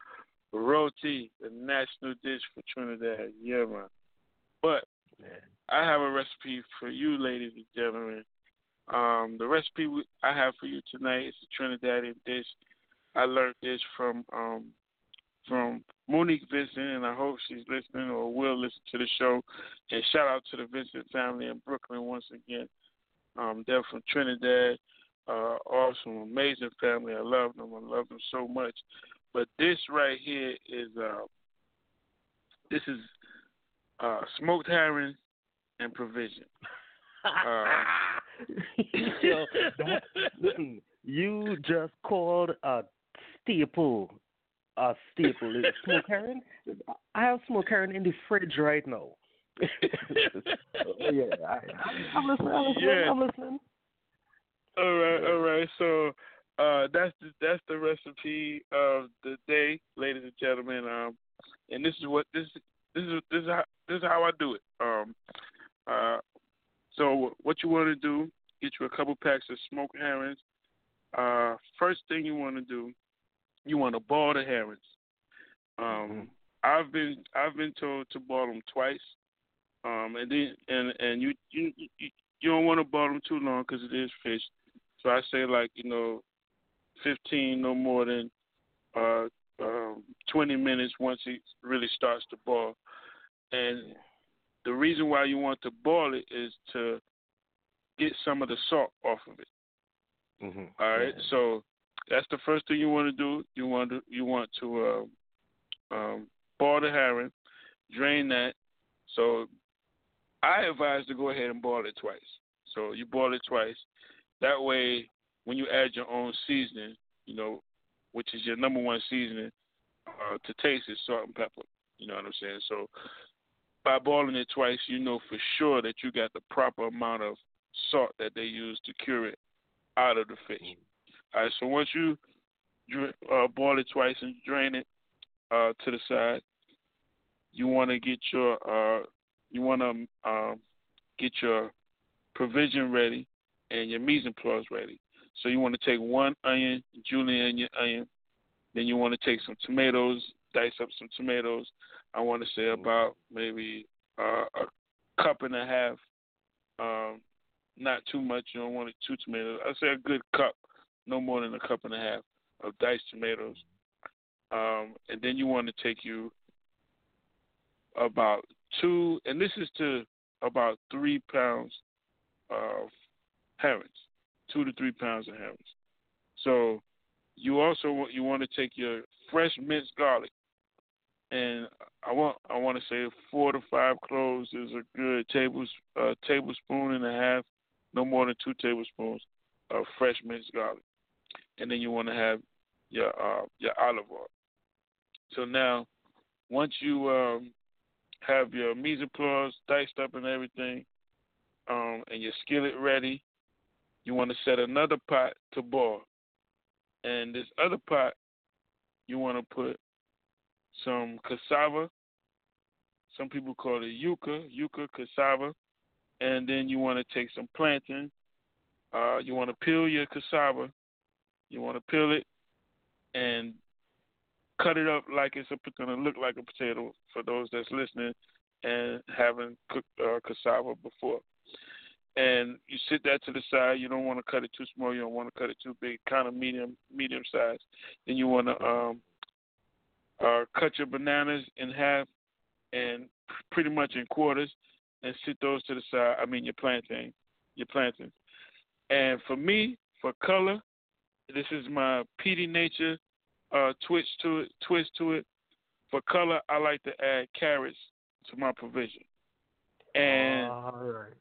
Roti, the national dish for Trinidad. Yeah, man. But I have a recipe for you, ladies and gentlemen. Um, the recipe I have for you tonight is a Trinidadian dish. I learned this from um, from Monique Vincent, and I hope she's listening or will listen to the show. And shout out to the Vincent family in Brooklyn once again. Um, they're from Trinidad. Uh, awesome, amazing family. I love them. I love them so much. But this right here is uh, this is uh, smoked herring and provision. Uh, [LAUGHS] Yo, that, listen, you just called a staple a staple. Is Smoke herring? I have smoked herring in the fridge right now. [LAUGHS] [LAUGHS] yeah, I, I'm listening. I'm listening. Yeah. I'm listening. All right, all right. So uh, that's the, that's the recipe of the day, ladies and gentlemen. Um, and this is what this this is this is how this is how I do it. Um, uh, so what you want to do? Get you a couple packs of smoked herrings. Uh, first thing you want to do, you want to boil the herrings. Um, I've been I've been told to boil them twice. Um, and then and and you you you, you don't want to boil them too long because it is fish. So I say like you know, fifteen no more than uh, um, twenty minutes once it really starts to boil. And the reason why you want to boil it is to get some of the salt off of it. Mm-hmm. All right, so that's the first thing you want to do. You want to you want to uh, um, boil the herring, drain that. So I advise to go ahead and boil it twice. So you boil it twice. That way, when you add your own seasoning, you know, which is your number one seasoning uh, to taste is salt and pepper. You know what I'm saying? So by boiling it twice, you know for sure that you got the proper amount of salt that they use to cure it out of the fish. All right. So once you uh, boil it twice and drain it uh, to the side, you want to get your uh, you want to um, get your provision ready and your mise en place ready. So you want to take one onion, julienne your onion. Then you want to take some tomatoes, dice up some tomatoes. I want to say about maybe uh, a cup and a half. Um, not too much. You don't want it two tomatoes. I say a good cup, no more than a cup and a half of diced tomatoes. Um, and then you want to take you about two, and this is to about three pounds of herrings, two to three pounds of herrings. So you also want you want to take your fresh minced garlic, and I want I want to say four to five cloves is a good table uh, tablespoon and a half, no more than two tablespoons of fresh minced garlic, and then you want to have your uh, your olive oil. So now, once you um, have your mise en place diced up and everything, um, and your skillet ready, you want to set another pot to boil. And this other pot, you want to put some cassava. Some people call it yuca, yuca cassava. And then you want to take some plantain. Uh, you want to peel your cassava. You want to peel it and cut it up like it's going to look like a potato for those that's listening and haven't cooked uh, cassava before. And you sit that to the side. You don't want to cut it too small. You don't want to cut it too big. Kind of medium, medium size. Then you want to um, uh, cut your bananas in half and pretty much in quarters, and sit those to the side. I mean your plantain, your plantains. And for me, for color, this is my PD nature uh, twist to it. Twist to it. For color, I like to add carrots to my provision. And All right.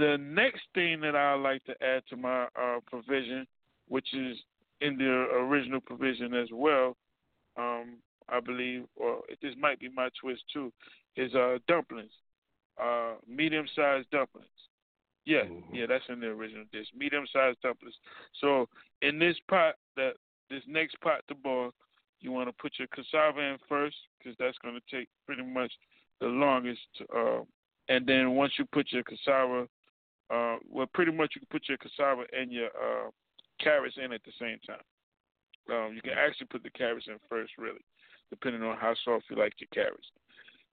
The next thing that I like to add to my uh, provision, which is in the original provision as well, um, I believe, or this might be my twist too, is uh, dumplings, uh, medium-sized dumplings. Yeah, yeah, that's in the original dish, medium-sized dumplings. So in this pot, that this next pot to boil, you want to put your cassava in first because that's going to take pretty much the longest. Uh, and then once you put your cassava, uh, well, pretty much you can put your cassava and your uh, carrots in at the same time. Um, you can actually put the carrots in first, really, depending on how soft you like your carrots.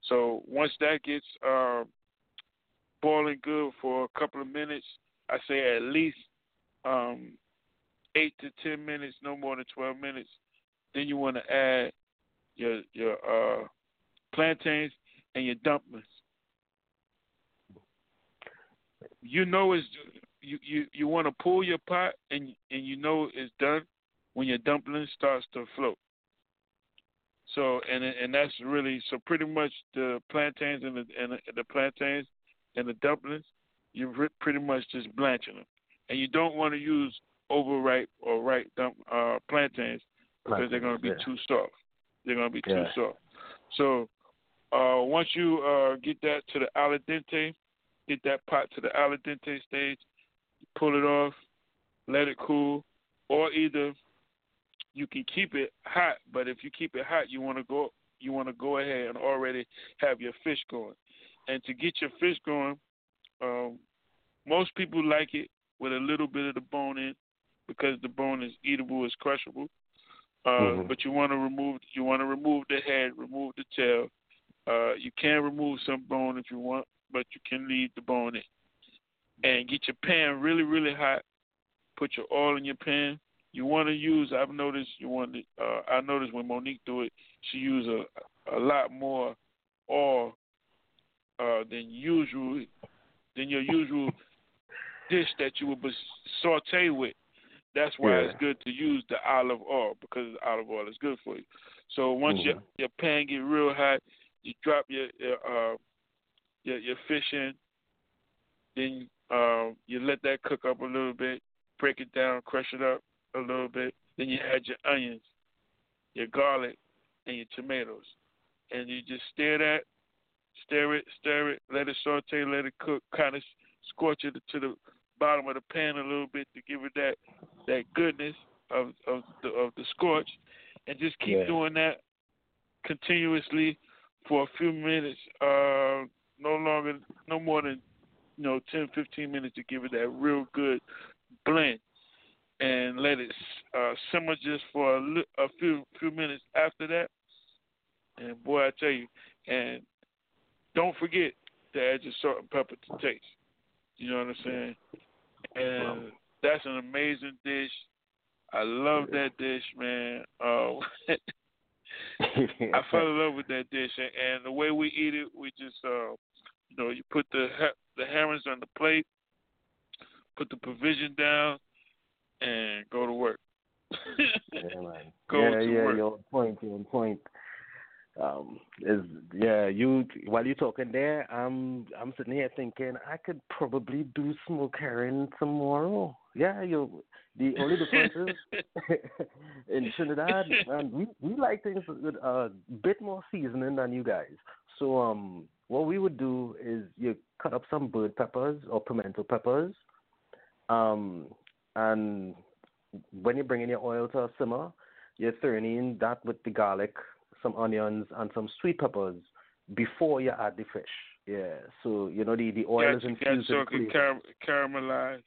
So once that gets uh, boiling good for a couple of minutes, I say at least um, eight to ten minutes, no more than twelve minutes. Then you want to add your your uh, plantains and your dumplings. You know it's you you, you want to pull your pot and and you know it's done when your dumpling starts to float. So and and that's really so pretty much the plantains and the and the, the plantains and the dumplings, you're pretty much just blanching them, and you don't want to use overripe or ripe dump, uh, plantains because they're going to be yeah. too soft. They're going to be too soft. So Uh, once you uh, get that to the al dente, get that pot to the al dente stage, pull it off, let it cool, or either you can keep it hot. But if you keep it hot, you want to go you want to go ahead and already have your fish going. And to get your fish going, um, most people like it with a little bit of the bone in because the bone is eatable, is crushable. Uh, Mhm. But you want to remove you want to remove the head, remove the tail. Uh, you can remove some bone if you want, but you can leave the bone in. And get your pan really, really hot. Put your oil in your pan. You want to use. I've noticed. You want. To, uh, I noticed when Monique do it, she use a a lot more oil uh, than usual than your usual dish that you would saute with. That's why Yeah. it's good to use the olive oil because olive oil is good for you. So once your Mhm. your pan get real hot, you drop your your uh, your, your fish in. Then uh, you let that cook up a little bit, break it down, crush it up a little bit. Then you add your onions, your garlic, and your tomatoes, and you just stir that, stir it, stir it, let it saute, let it cook, kind of scorch it to the bottom of the pan a little bit to give it that that goodness of of the of the scorch, and just keep Yeah. doing that continuously for a few minutes. Uh, no longer, no more than you know 10, 15 minutes to give it that real good blend, and let it uh, simmer just for a, li- a few few minutes after that. And boy, I tell you, and don't forget to add your salt and pepper to taste. You know what I'm saying? And that's an amazing dish. I love that dish, man. Uh, [LAUGHS] [LAUGHS] I fell in love with that dish, and, and the way we eat it, we just, uh, you know, you put the the herrings on the plate, put the provision down, and go to work. yeah, [LAUGHS] man. Go yeah, to yeah, work. you're on point. You're on point. Um, is yeah, you while you're talking there, I'm I'm sitting here thinking I could probably do smoke herring tomorrow. Yeah, you. The only difference is [LAUGHS] in Trinidad, man, we we like things with a bit more seasoning than you guys. So um, what we would do is you cut up some bird peppers or pimento peppers, um, and when you bring in your oil to a simmer, you're throwing in that with the garlic, some onions, and some sweet peppers before you add the fish. Yeah, so you know the the oil is Got you, got so it can car- caramelize.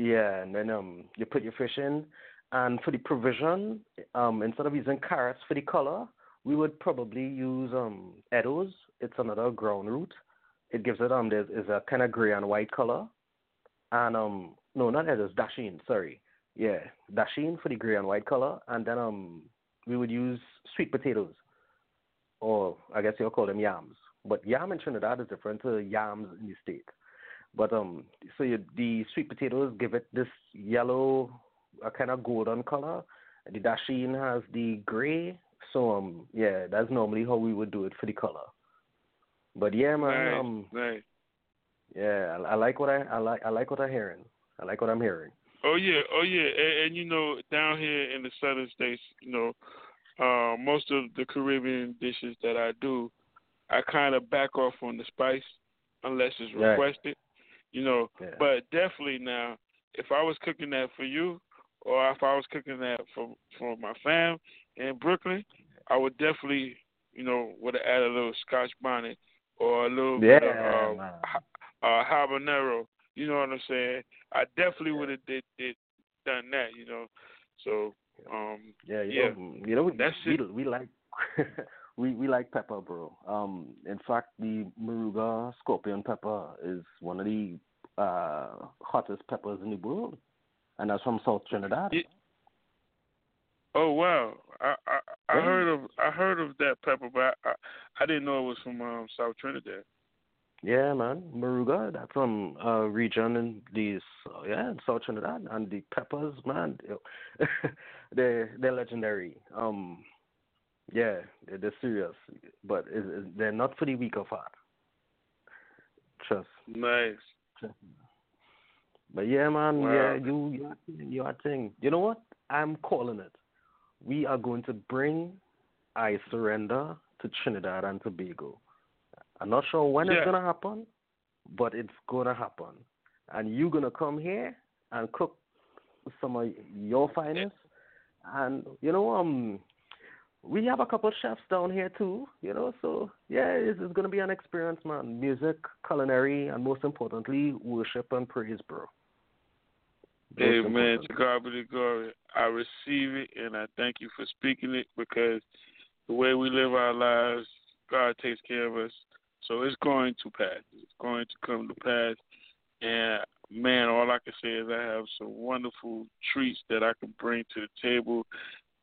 Yeah, and then um you put your fish in, and for the provision, um instead of using carrots for the color, we would probably use um eddoes. It's another ground root. It gives it um there's is a kind of gray and white color, and um no not eddoes dasheen sorry yeah dasheen for the gray and white color, and then um we would use sweet potatoes, or I guess you'll call them yams. But yam in Trinidad is different to yams in the States. But um, so you, the sweet potatoes give it this yellow, a kind of golden color. The dasheen has the gray. So um, yeah, that's normally how we would do it for the color. But yeah, man, nice, um, nice. yeah, I, I like what I, I like. I like what I'm hearing. I like what I'm hearing. Oh yeah, oh yeah, and, and you know, down here in the southern states, you know, uh, most of the Caribbean dishes that I do, I kind of back off on the spice unless it's Right. requested, you know. Yeah. But definitely now, if I was cooking that for you, or if I was cooking that for for my fam in Brooklyn, I would definitely, you know, would have added a little Scotch bonnet or a little bit of Yeah, uh, uh, habanero. You know what I'm saying? I definitely would have did, did done that. You know, so um, Yeah, you yeah. know, you know, we, That's we, it. we like [LAUGHS] we we like pepper, bro. Um, in fact, the Moruga scorpion pepper is one of the uh hottest peppers in the world, and that's from South Trinidad. Yeah. Oh wow, I I, I Yeah. heard of I heard of that pepper, but I, I, I didn't know it was from um, South Trinidad. Yeah, man, Moruga. That's from a region in the s- yeah in South Trinidad, and the peppers, man, [LAUGHS] they're they're legendary. Um, yeah, they're, serious, but it, it, they're not for the weak of heart. Trust. Nice. But yeah, man, Wow. yeah, you you are thing, you are thing. You know what? I'm calling it. We are going to bring I Surrender to Trinidad and Tobago. I'm not sure when Yeah. it's gonna happen, but it's gonna happen. And you're gonna come here and cook some of your finest. And you know, um, we have a couple chefs down here too. You know, so yeah, it's, it's gonna be an experience, man. Music, culinary, and most importantly, worship and praise, bro. Most Amen. To God be the glory. I receive it and I thank you for speaking it because the way we live our lives, God takes care of us. So it's going to pass. It's going to come to pass. And man, all I can say is I have some wonderful treats that I can bring to the table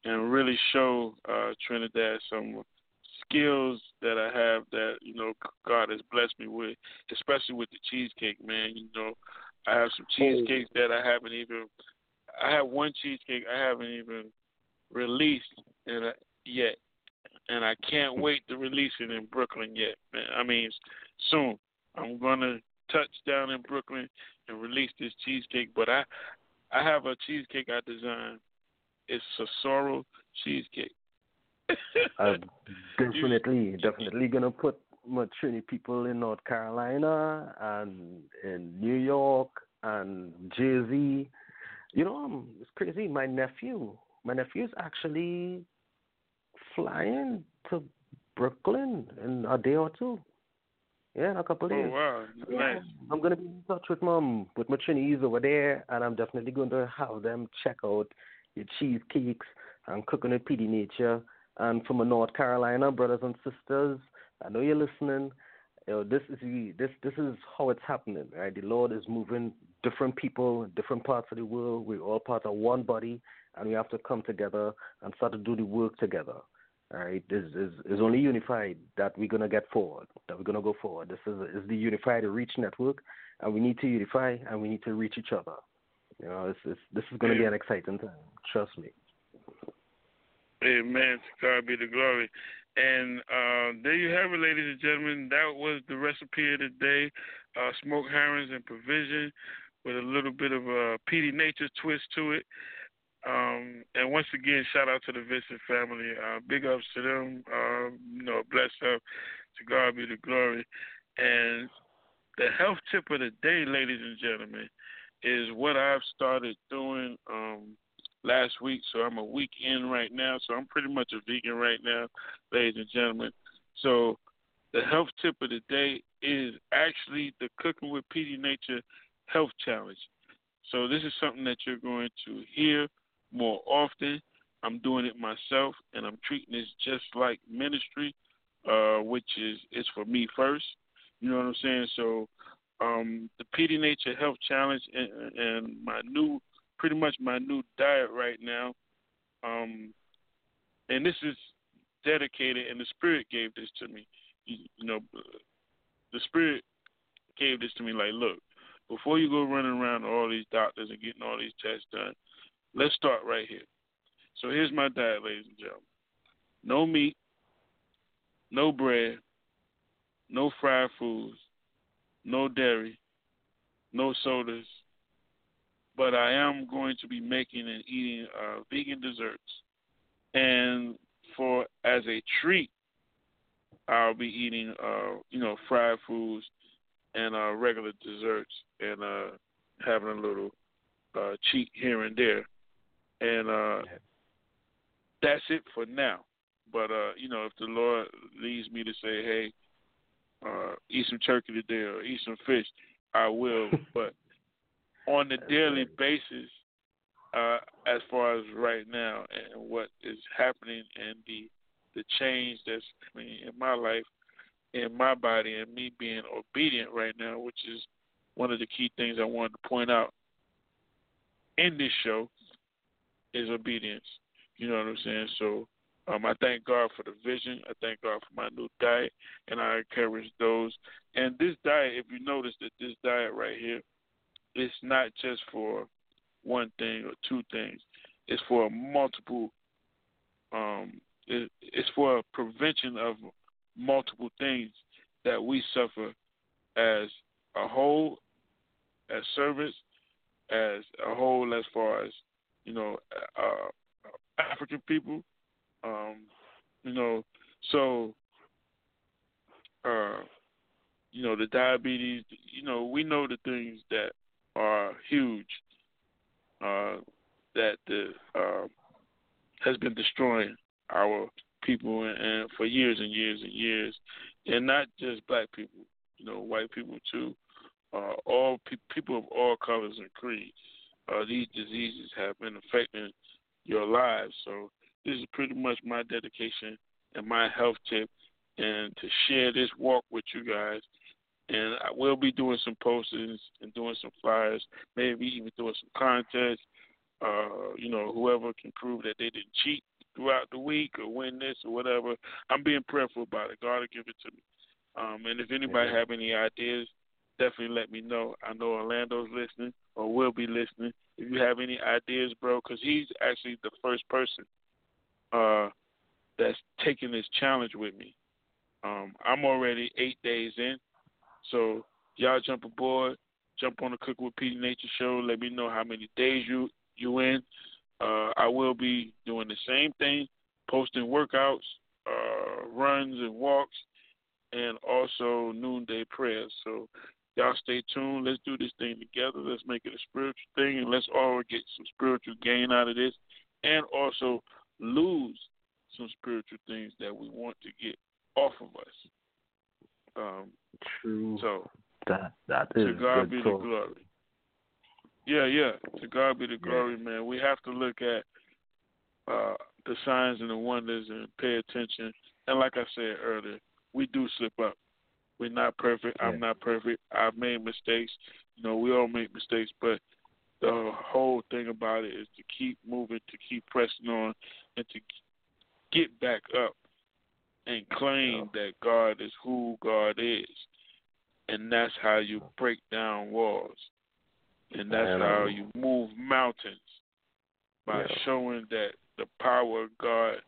and really show uh, Trinidad some skills that I have that you know God has blessed me with, especially with the cheesecake, man. You know, I have some cheesecakes that I haven't even. I have one cheesecake I haven't even released and I, yet, and I can't wait to release it in Brooklyn yet. Man. I mean, soon I'm gonna touch down in Brooklyn and release this cheesecake. But I, I have a cheesecake I designed. It's a sorrel cheesecake. [LAUGHS] I'm [LAUGHS] definitely, definitely gonna put my Trini people in North Carolina and in New York and Jersey. You know, um, it's crazy. My nephew, my nephew's actually flying to Brooklyn in a day or two. Yeah, in a couple Oh days. wow, Yeah, nice. I'm gonna be in touch with mom with my Trinis over there, and I'm definitely going to have them check out your cheesecakes and cooking with PD Nature. And from my North Carolina brothers and sisters, I know you're listening. You know, this is this this is how it's happening, right? The Lord is moving different people different parts of the world. We're all part of one body, and we have to come together and start to do the work together. All right, this is is only unified that we're gonna get forward. That we're gonna go forward. This is is the Unified Reach Network, and we need to unify and we need to reach each other. You know, it's, it's this is gonna be an exciting time. Trust me. Amen. To God be the glory. And uh, there you have it, ladies and gentlemen. That was the recipe of the day: uh, smoked herrings and provision, with a little bit of a PD Nature twist to it. Um, and once again, shout out to the Vincent family. Uh, big ups to them. Uh, you know, bless up. To God be the glory. And the health tip of the day, ladies and gentlemen, is what I've started doing um, last week. So I'm a week in right now. So I'm pretty much a vegan right now, ladies and gentlemen. So the health tip of the day is actually the Cooking with PD Nature Health Challenge. So this is something that you're going to hear more often. I'm doing it myself, and I'm treating this just like ministry, uh, which is it's for me first. You know what I'm saying? So um, the PD Nature Health Challenge and, and my new, pretty much my new diet right now. Um, and this is dedicated, and the Spirit gave this to me. You, you know, the Spirit gave this to me. Like, look, before you go running around to all these doctors and getting all these tests done, let's start right here. So here's my diet, ladies and gentlemen: no meat, no bread, no fried foods, no dairy, no sodas. But I am going to be making and eating uh, vegan desserts, and for as a treat, I'll be eating, uh, you know, fried foods and uh, regular desserts, and uh, having a little uh, cheat here and there, and uh, that's it for now. But uh, you know, if the Lord leads me to say, "Hey, uh, eat some turkey today or eat some fish," I will. [LAUGHS] but on the daily basis, uh, as far as right now and what is happening and the the change that's happening in my life, in my body, and me being obedient right now, which is one of the key things I wanted to point out in this show, is obedience. You know what I'm saying? So um, I thank God for the vision. I thank God for my new diet, and I encourage those. And this diet, if you notice that this diet right here, it's not just for one thing or two things. It's for multiple. Um, it, it's for prevention of multiple things that we suffer as a whole, as servants, as a whole, as far as you know, uh, African people. Um, you know, so uh, you know, the diabetes. You know, we know the things that are huge uh, that the uh, has been destroying our people and, and for years and years and years, and not just black people. You know, white people too. Uh, all pe- people of all colors and creeds. Uh, these diseases have been affecting your lives. So this is pretty much my dedication and my health tip, and to share this walk with you guys. And I will be doing some postings and doing some flyers, maybe even doing some contests. Uh, you know, whoever can prove that they didn't cheat throughout the week or win this or whatever. I'm being prayerful about it. God will give it to me. Um, and if anybody have any ideas, definitely let me know. I know Orlando's listening or will be listening. If you have any ideas, bro, because he's actually the first person uh, that's taking this challenge with me. Um, I'm already eight days in, so y'all jump aboard, jump on the Cook with PD Nature show. Let me know how many days you you in. Uh, I will be doing the same thing, posting workouts, uh, runs and walks, and also noonday prayers. So y'all stay tuned. Let's do this thing together. Let's make it a spiritual thing, and let's all get some spiritual gain out of this, and also lose some spiritual things that we want to get off of us. Um, True. So that that is to God be talk. the glory. Yeah, yeah. To God be the glory, man. We have to look at uh, the signs and the wonders and pay attention. And like I said earlier, we do slip up. We're not perfect. I'm not perfect. I've made mistakes. You know, we all make mistakes, but the whole thing about it is to keep moving, to keep pressing on, and to get back up and claim that God is who God is. And that's how you break down walls. And that's how um, you move mountains by Yeah. showing that the power of God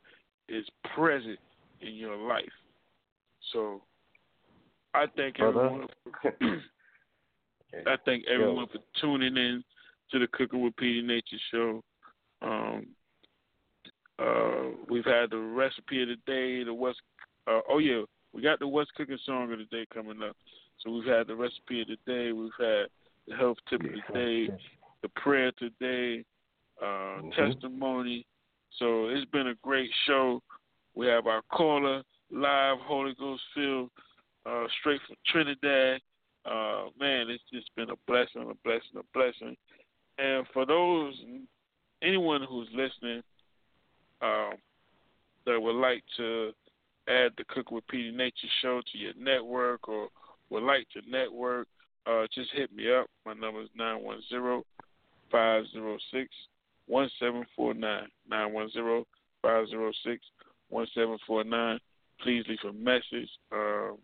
is present in your life. So I thank Brother. everyone [CLEARS THROAT] I thank everyone for tuning in to the Cooking with PD Nature show. Um, uh, we've had the recipe of the day, the West. Uh, oh yeah, we got the West Cooking Song of the Day coming up. So we've had the recipe of the day. We've had the health tip of the day, the prayer today, uh, testimony. So it's been a great show. We have our caller live, Holy Ghost filled, uh, straight from Trinidad. Uh, man, it's just been a blessing, a blessing, a blessing. And for those, anyone who's listening, um, that would like to add the Cook with PD Nature show to your network or would like to network, uh, just hit me up. My number is 910 506 1749. 910 506 1749. Please leave a message. Um,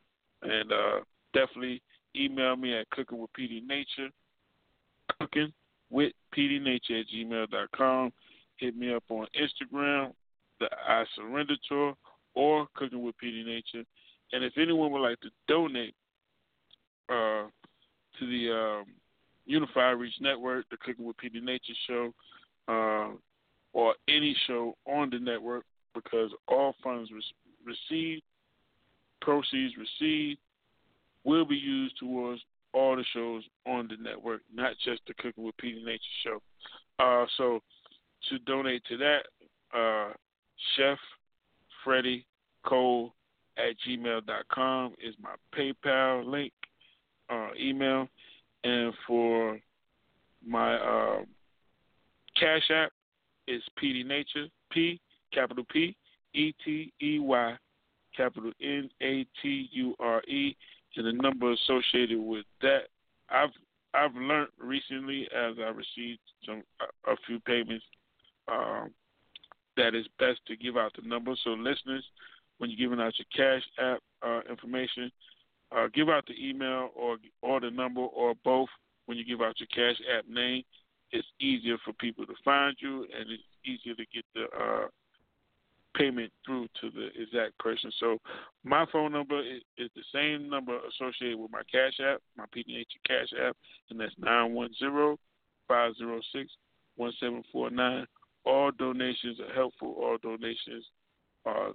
and uh, definitely email me at cooking with Petey Nature. Cooking with Petey Nature at gmail.com. Hit me up on Instagram, the I Surrender Tour, or Cooking with Petey Nature. And if anyone would like to donate uh, to the um, Unified Reach Network, the Cooking with PD Nature show, uh, or any show on the network, because all funds re- received, proceeds received, will be used towards all the shows on the network, not just the Cooking with PD Nature show. Uh, so to donate to that, uh, Chef Freddie Cole at gmail.com is my PayPal link, uh, email. And for my uh, Cash App, is Petey Nature, P, capital P, E T E Y, capital N A T U R E, and the number associated with that. I've I've learned recently as I received some a, a few payments um, that it's best to give out the number. So listeners, when you're giving out your cash app uh, information, uh, give out the email or or the number or both. When you give out your cash app name, it's easier for people to find you and it's easier to get the uh, payment through to the exact person. So my phone number is, is the same number associated with my cash app, my PDH cash app, and that's nine one zero five zero six one seven four nine. All donations are helpful. All donations are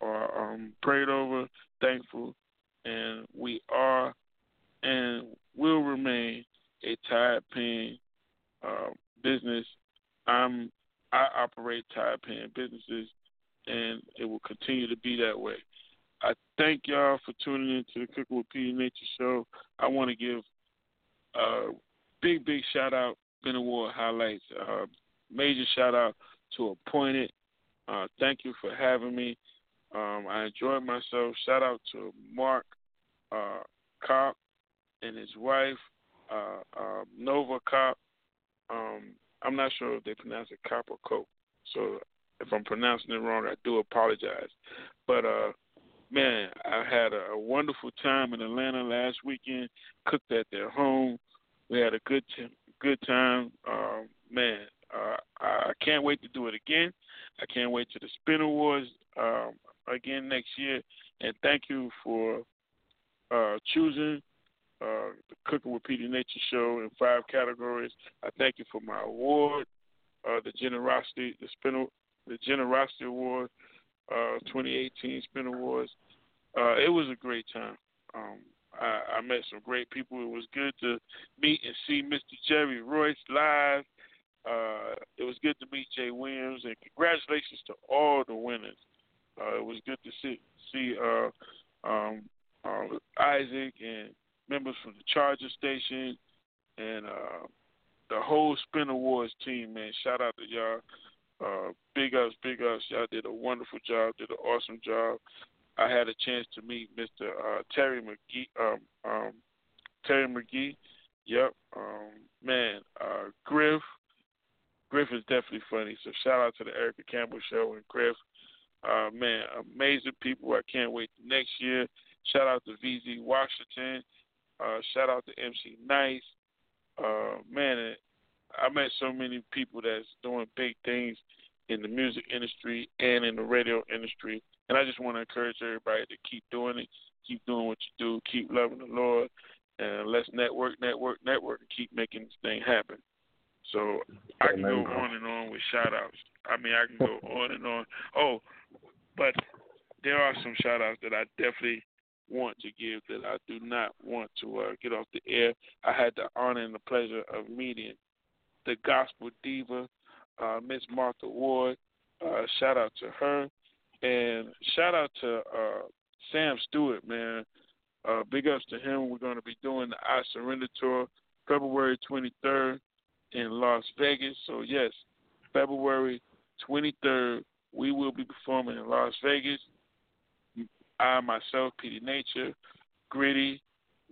are um, prayed over, thankful, and we are and will remain a tide paying uh, business. I'm I operate tide paying businesses, and it will continue to be that way. I thank y'all for tuning in to the Cooking with PD Nature show. I want to give a big, big shout out, Ben Award highlights. Uh, major shout out to Appointed. Uh, thank you for having me. Um, I enjoyed myself. Shout out to Mark uh, Kopp and his wife, uh, uh, Nova Kopp. Um, I'm not sure if they pronounce it Cop or Cope. So if I'm pronouncing it wrong, I do apologize. But uh, man, I had a, a wonderful time in Atlanta last weekend. Cooked at their home. We had a good good time. Um, man, uh, I can't wait to do it again. I can't wait to the Spin Awards um, again next year. And thank you for uh, choosing uh, the Cooking with PD Nature show in five categories. I thank you for my award, uh, the generosity, the Spin, the generosity award, uh, 2018 Spin Awards. Uh, it was a great time. Um, I, I met some great people. It was good to meet and see Mr. Jerry Royce live. Uh, it was good to meet Jay Williams, and congratulations to all the winners. Uh, it was good to see see uh, um, uh, Isaac and members from the Charger Station and uh, the whole Spin Awards team. Man, shout out to y'all. Uh, big ups, big ups. Y'all did a wonderful job. Did an awesome job. I had a chance to meet Mr. Uh, Terry McGee. Um, um, Terry McGee. Yep. Um, man, uh, Griff. Griff is definitely funny. So shout out to the Erica Campbell show and Griff. Uh, man, amazing people. I can't wait next year. Shout out to VZ Washington. Uh, shout out to MC Nice. Uh, man, I met so many people that's doing big things in the music industry and in the radio industry. And I just want to encourage everybody to keep doing it, keep doing what you do, keep loving the Lord, and let's network, network, network, and keep making this thing happen. So I can go on and on with shout outs. I mean, I can go [LAUGHS] on and on. Oh, but there are some shout outs that I definitely want to give that I do not want to uh, get off the air. I had the honor and the pleasure of meeting the gospel diva, uh, Miss Martha Ward. Uh, shout out to her. And shout out to uh, Sam Stewart, man. Uh, big ups to him. We're going to be doing the I Surrender Tour February 23rd in Las Vegas. So, yes, February 23rd, we will be performing in Las Vegas. I, myself, PD Nature, Gritty,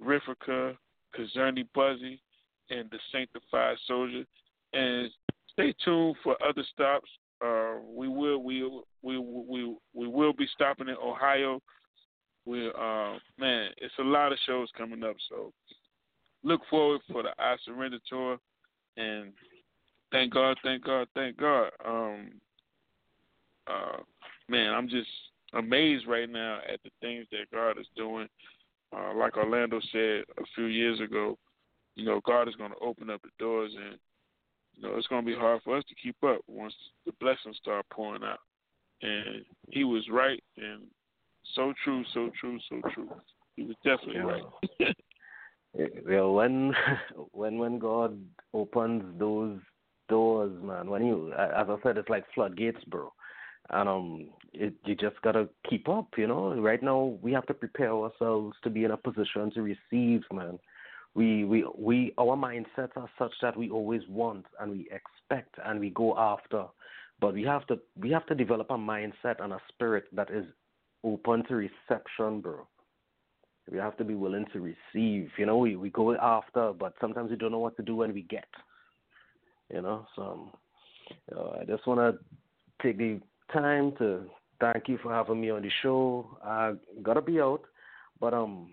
Riffica, Kazerny Buzzy, and the Sanctified Soldier. And stay tuned for other stops. Uh, we will we we we we will be stopping in Ohio. We uh man, it's a lot of shows coming up, so look forward for the I Surrender tour, and thank God, thank God, thank God. Um, uh, man, I'm just amazed right now at the things that God is doing. Uh, like Orlando said a few years ago, you know, God is going to open up the doors and you know, it's going to be hard for us to keep up once the blessings start pouring out. And he was right, and so true, so true, so true. He was definitely yeah. right. [LAUGHS] well, when [LAUGHS] when when God opens those doors, man, when you, as I said, it's like floodgates, bro. And um, it, you just gotta keep up, you know. Right now, we have to prepare ourselves to be in a position to receive, man we we we our mindsets are such that we always want and we expect and we go after but we have to we have to develop a mindset and a spirit that is open to reception bro. We have to be willing to receive you know we we go after but sometimes we don't know what to do when we get you know so you know, i just want to take the time to thank you for having me on the show. I gotta be out but um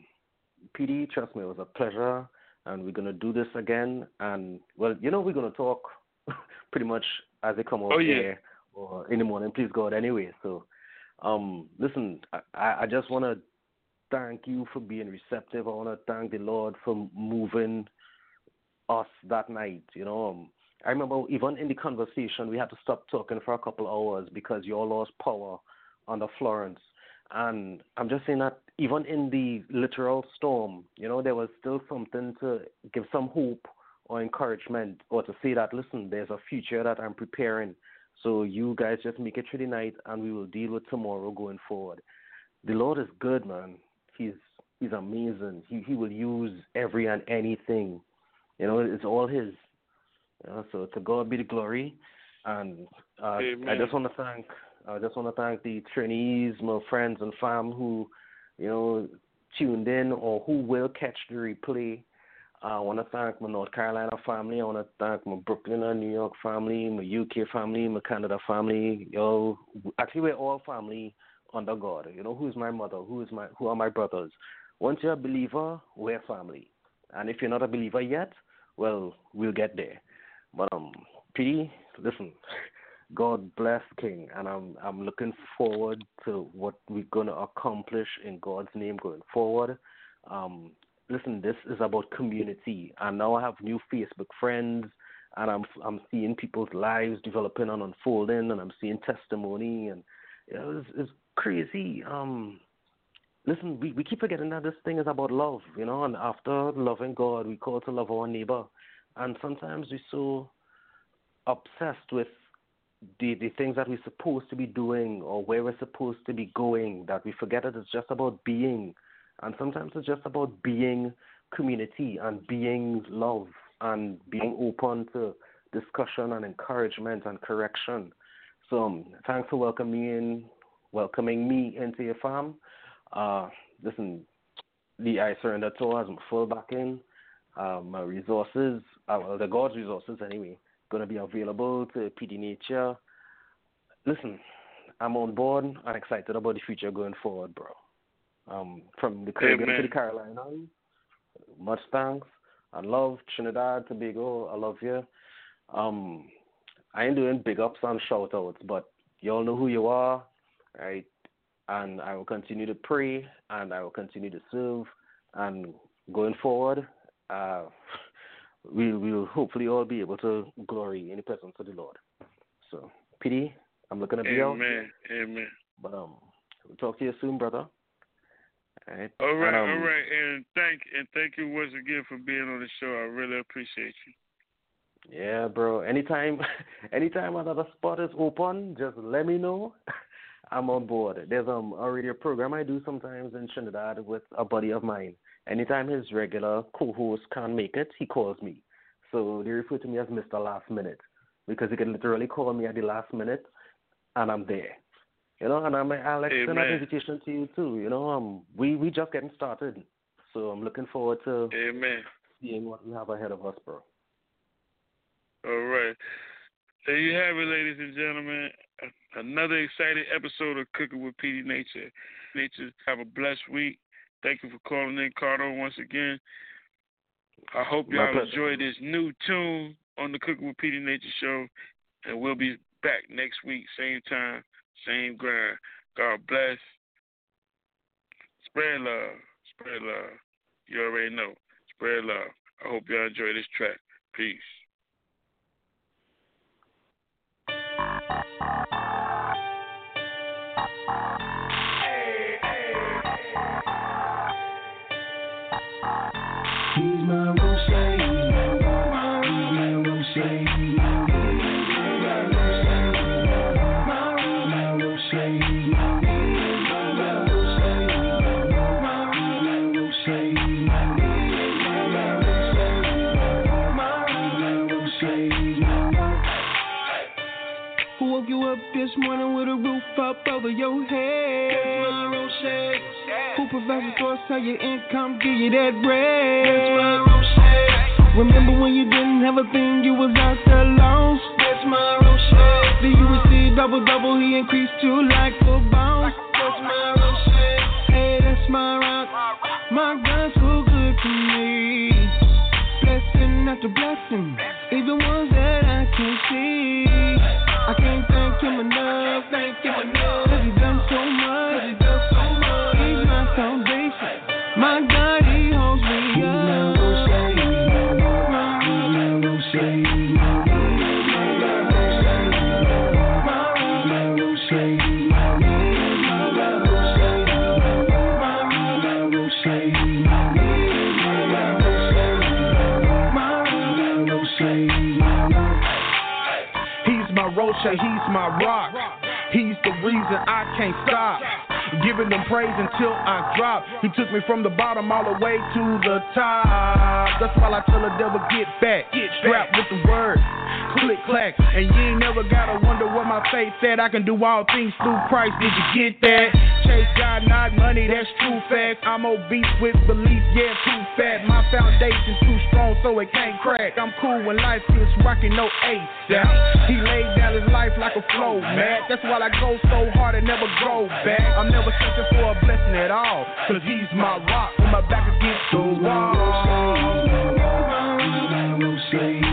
PD, trust me, it was a pleasure, and we're gonna do this again. And well, you know, we're gonna talk [LAUGHS] pretty much as they come over oh, yeah. here or in the morning. Please God, anyway. So, um, listen, I, I just want to thank you for being receptive. I want to thank the Lord for moving us that night. You know, um, I remember even in the conversation we had to stop talking for a couple hours because you all lost power under Florence. And I'm just saying that even in the literal storm, you know, there was still something to give some hope or encouragement or to say that, listen, there's a future that I'm preparing. So you guys just make it through the night and we will deal with tomorrow going forward. The Lord is good, man. He's he's amazing. He he will use every and anything. You know, it's all his. You know, so to God be the glory. And uh, I just want to thank I just want to thank the Trinis, my friends and fam who, you know, tuned in or who will catch the replay. I want to thank my North Carolina family. I want to thank my Brooklyn and New York family, my UK family, my Canada family. Yo, actually, we're all family under God. You know, who's my mother? Who is my? Who are my brothers? Once you're a believer, we're family. And if you're not a believer yet, well, we'll get there. But um, P, listen, God bless King, and I'm I'm looking forward to what we're gonna accomplish in God's name going forward. Um, listen, this is about community, and now I have new Facebook friends, and I'm I'm seeing people's lives developing and unfolding, and I'm seeing testimony, and you know, it's, it's crazy. Um, listen, we we keep forgetting that this thing is about love, you know, and after loving God, we call to love our neighbor, and sometimes we're so obsessed with the the things that we're supposed to be doing or where we're supposed to be going that we forget that it's just about being. And sometimes it's just about being community and being love and being open to discussion and encouragement and correction. So um, thanks for welcoming welcoming me into your farm. Uh listen the I surrender tour has my full backing uh, my resources uh, well the God's resources anyway going to be available to PD Nature. Listen, I'm on board and excited about the future going forward, bro. Um, from the Caribbean Amen. to the Carolinas, much thanks. I love Trinidad, Tobago. I love you. Um, I ain't doing big ups and shout outs, but y'all know who you are, right? And I will continue to pray and I will continue to serve. And going forward, uh, we will hopefully all be able to glory in the presence of the Lord. So, PD, I'm looking to be out. Amen. Amen. But um, we'll talk to you soon, brother. All right. All right, And, um, all right, and thank and thank you once again for being on the show. I really appreciate you. Yeah, bro. Anytime, [LAUGHS] anytime another spot is open, just let me know. [LAUGHS] I'm on board. There's um already a program I do sometimes in Trinidad with a buddy of mine. Anytime his regular co-host can't make it, he calls me. So they refer to me as Mr. Last Minute because he can literally call me at the last minute, and I'm there. You know, and I'm, I'll extend that invitation to you too. You know, um, we we just getting started, so I'm looking forward to Amen. seeing what we have ahead of us, bro. All right. There you have it, ladies and gentlemen. Another exciting episode of Cooking with PD Nature. Nature, have a blessed week. Thank you for calling in, Carter, once again. I hope y'all enjoy this new tune on the Cooking with PD Nature show. And we'll be back next week, same time, same grind. God bless. Spread love. Spread love. You already know. Spread love. I hope y'all enjoy this track. Peace. Morning with a roof up over your head? Who provides the source of your income, give you that bread? Remember when you didn't have a thing, you was out there lost? That's my Roche. Then you receive double double, he increased you like a bounce. That's my Roche. Hey, that's my rock. My God's so good to me. Blessing after blessing, even ones that I can't see. I can't thank him enough, thank him enough. Cause he done so much, he done so much. He's my foundation. My God, reason I can't stop. Giving them praise until I drop. He took me from the bottom all the way to the top. That's why I tell the devil, get back. Get strapped with the word. Click clack. And you ain't never gotta wonder my faith said. I can do all things through Christ. Did you get that? Chase God, not money, that's true fact. I'm obese with belief, yeah, too fat. My foundation's too strong, so it can't crack. I'm cool when life gets rocking, no ace down. He laid down his life like a flow, man. That's why I go so hard and never grow back. I'm never searching for a blessing at all, cause he's my rock when my back against the wall. The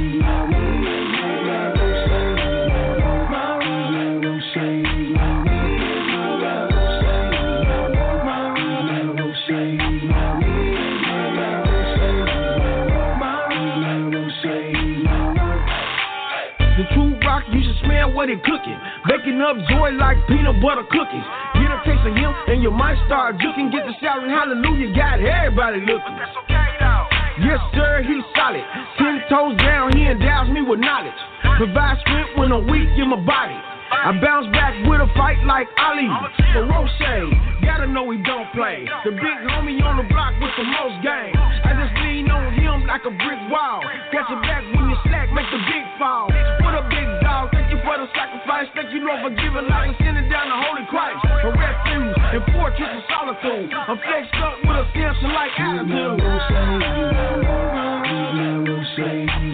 smell cooking. Baking up joy like peanut butter cookies. Get a taste of him and you might start juking. Get the shouting hallelujah, got everybody looking. Yes, sir, he's solid. Ten toes down, he endows me with knowledge. Provide strength when I'm weak in my body. I bounce back with a fight like Ali. For Roche, gotta know he don't play. The big homie on the block with the most game. I just lean on him like a brick wall. Got your back when you slack, make the big fall. For the sacrifice. Thank you, Lord, for giving life and sending down the Holy Christ. A refuge and fortress of solitude. I'm flexed up with a Samson like attitude. It's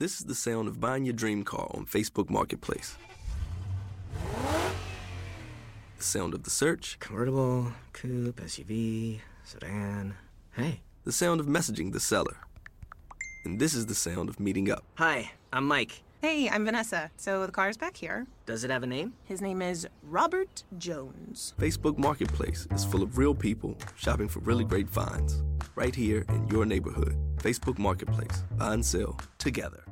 This is the sound of buying your dream car on Facebook Marketplace. The sound of the search. Convertible, coupe, SUV, sedan. Hey. The sound of messaging the seller. And this is the sound of meeting up. Hi, I'm Mike. Hey, I'm Vanessa. So the car's back here. Does it have a name? His name is Robert Jones. Facebook Marketplace is full of real people shopping for really great finds. Right here in your neighborhood. Facebook Marketplace. Buy and sell together.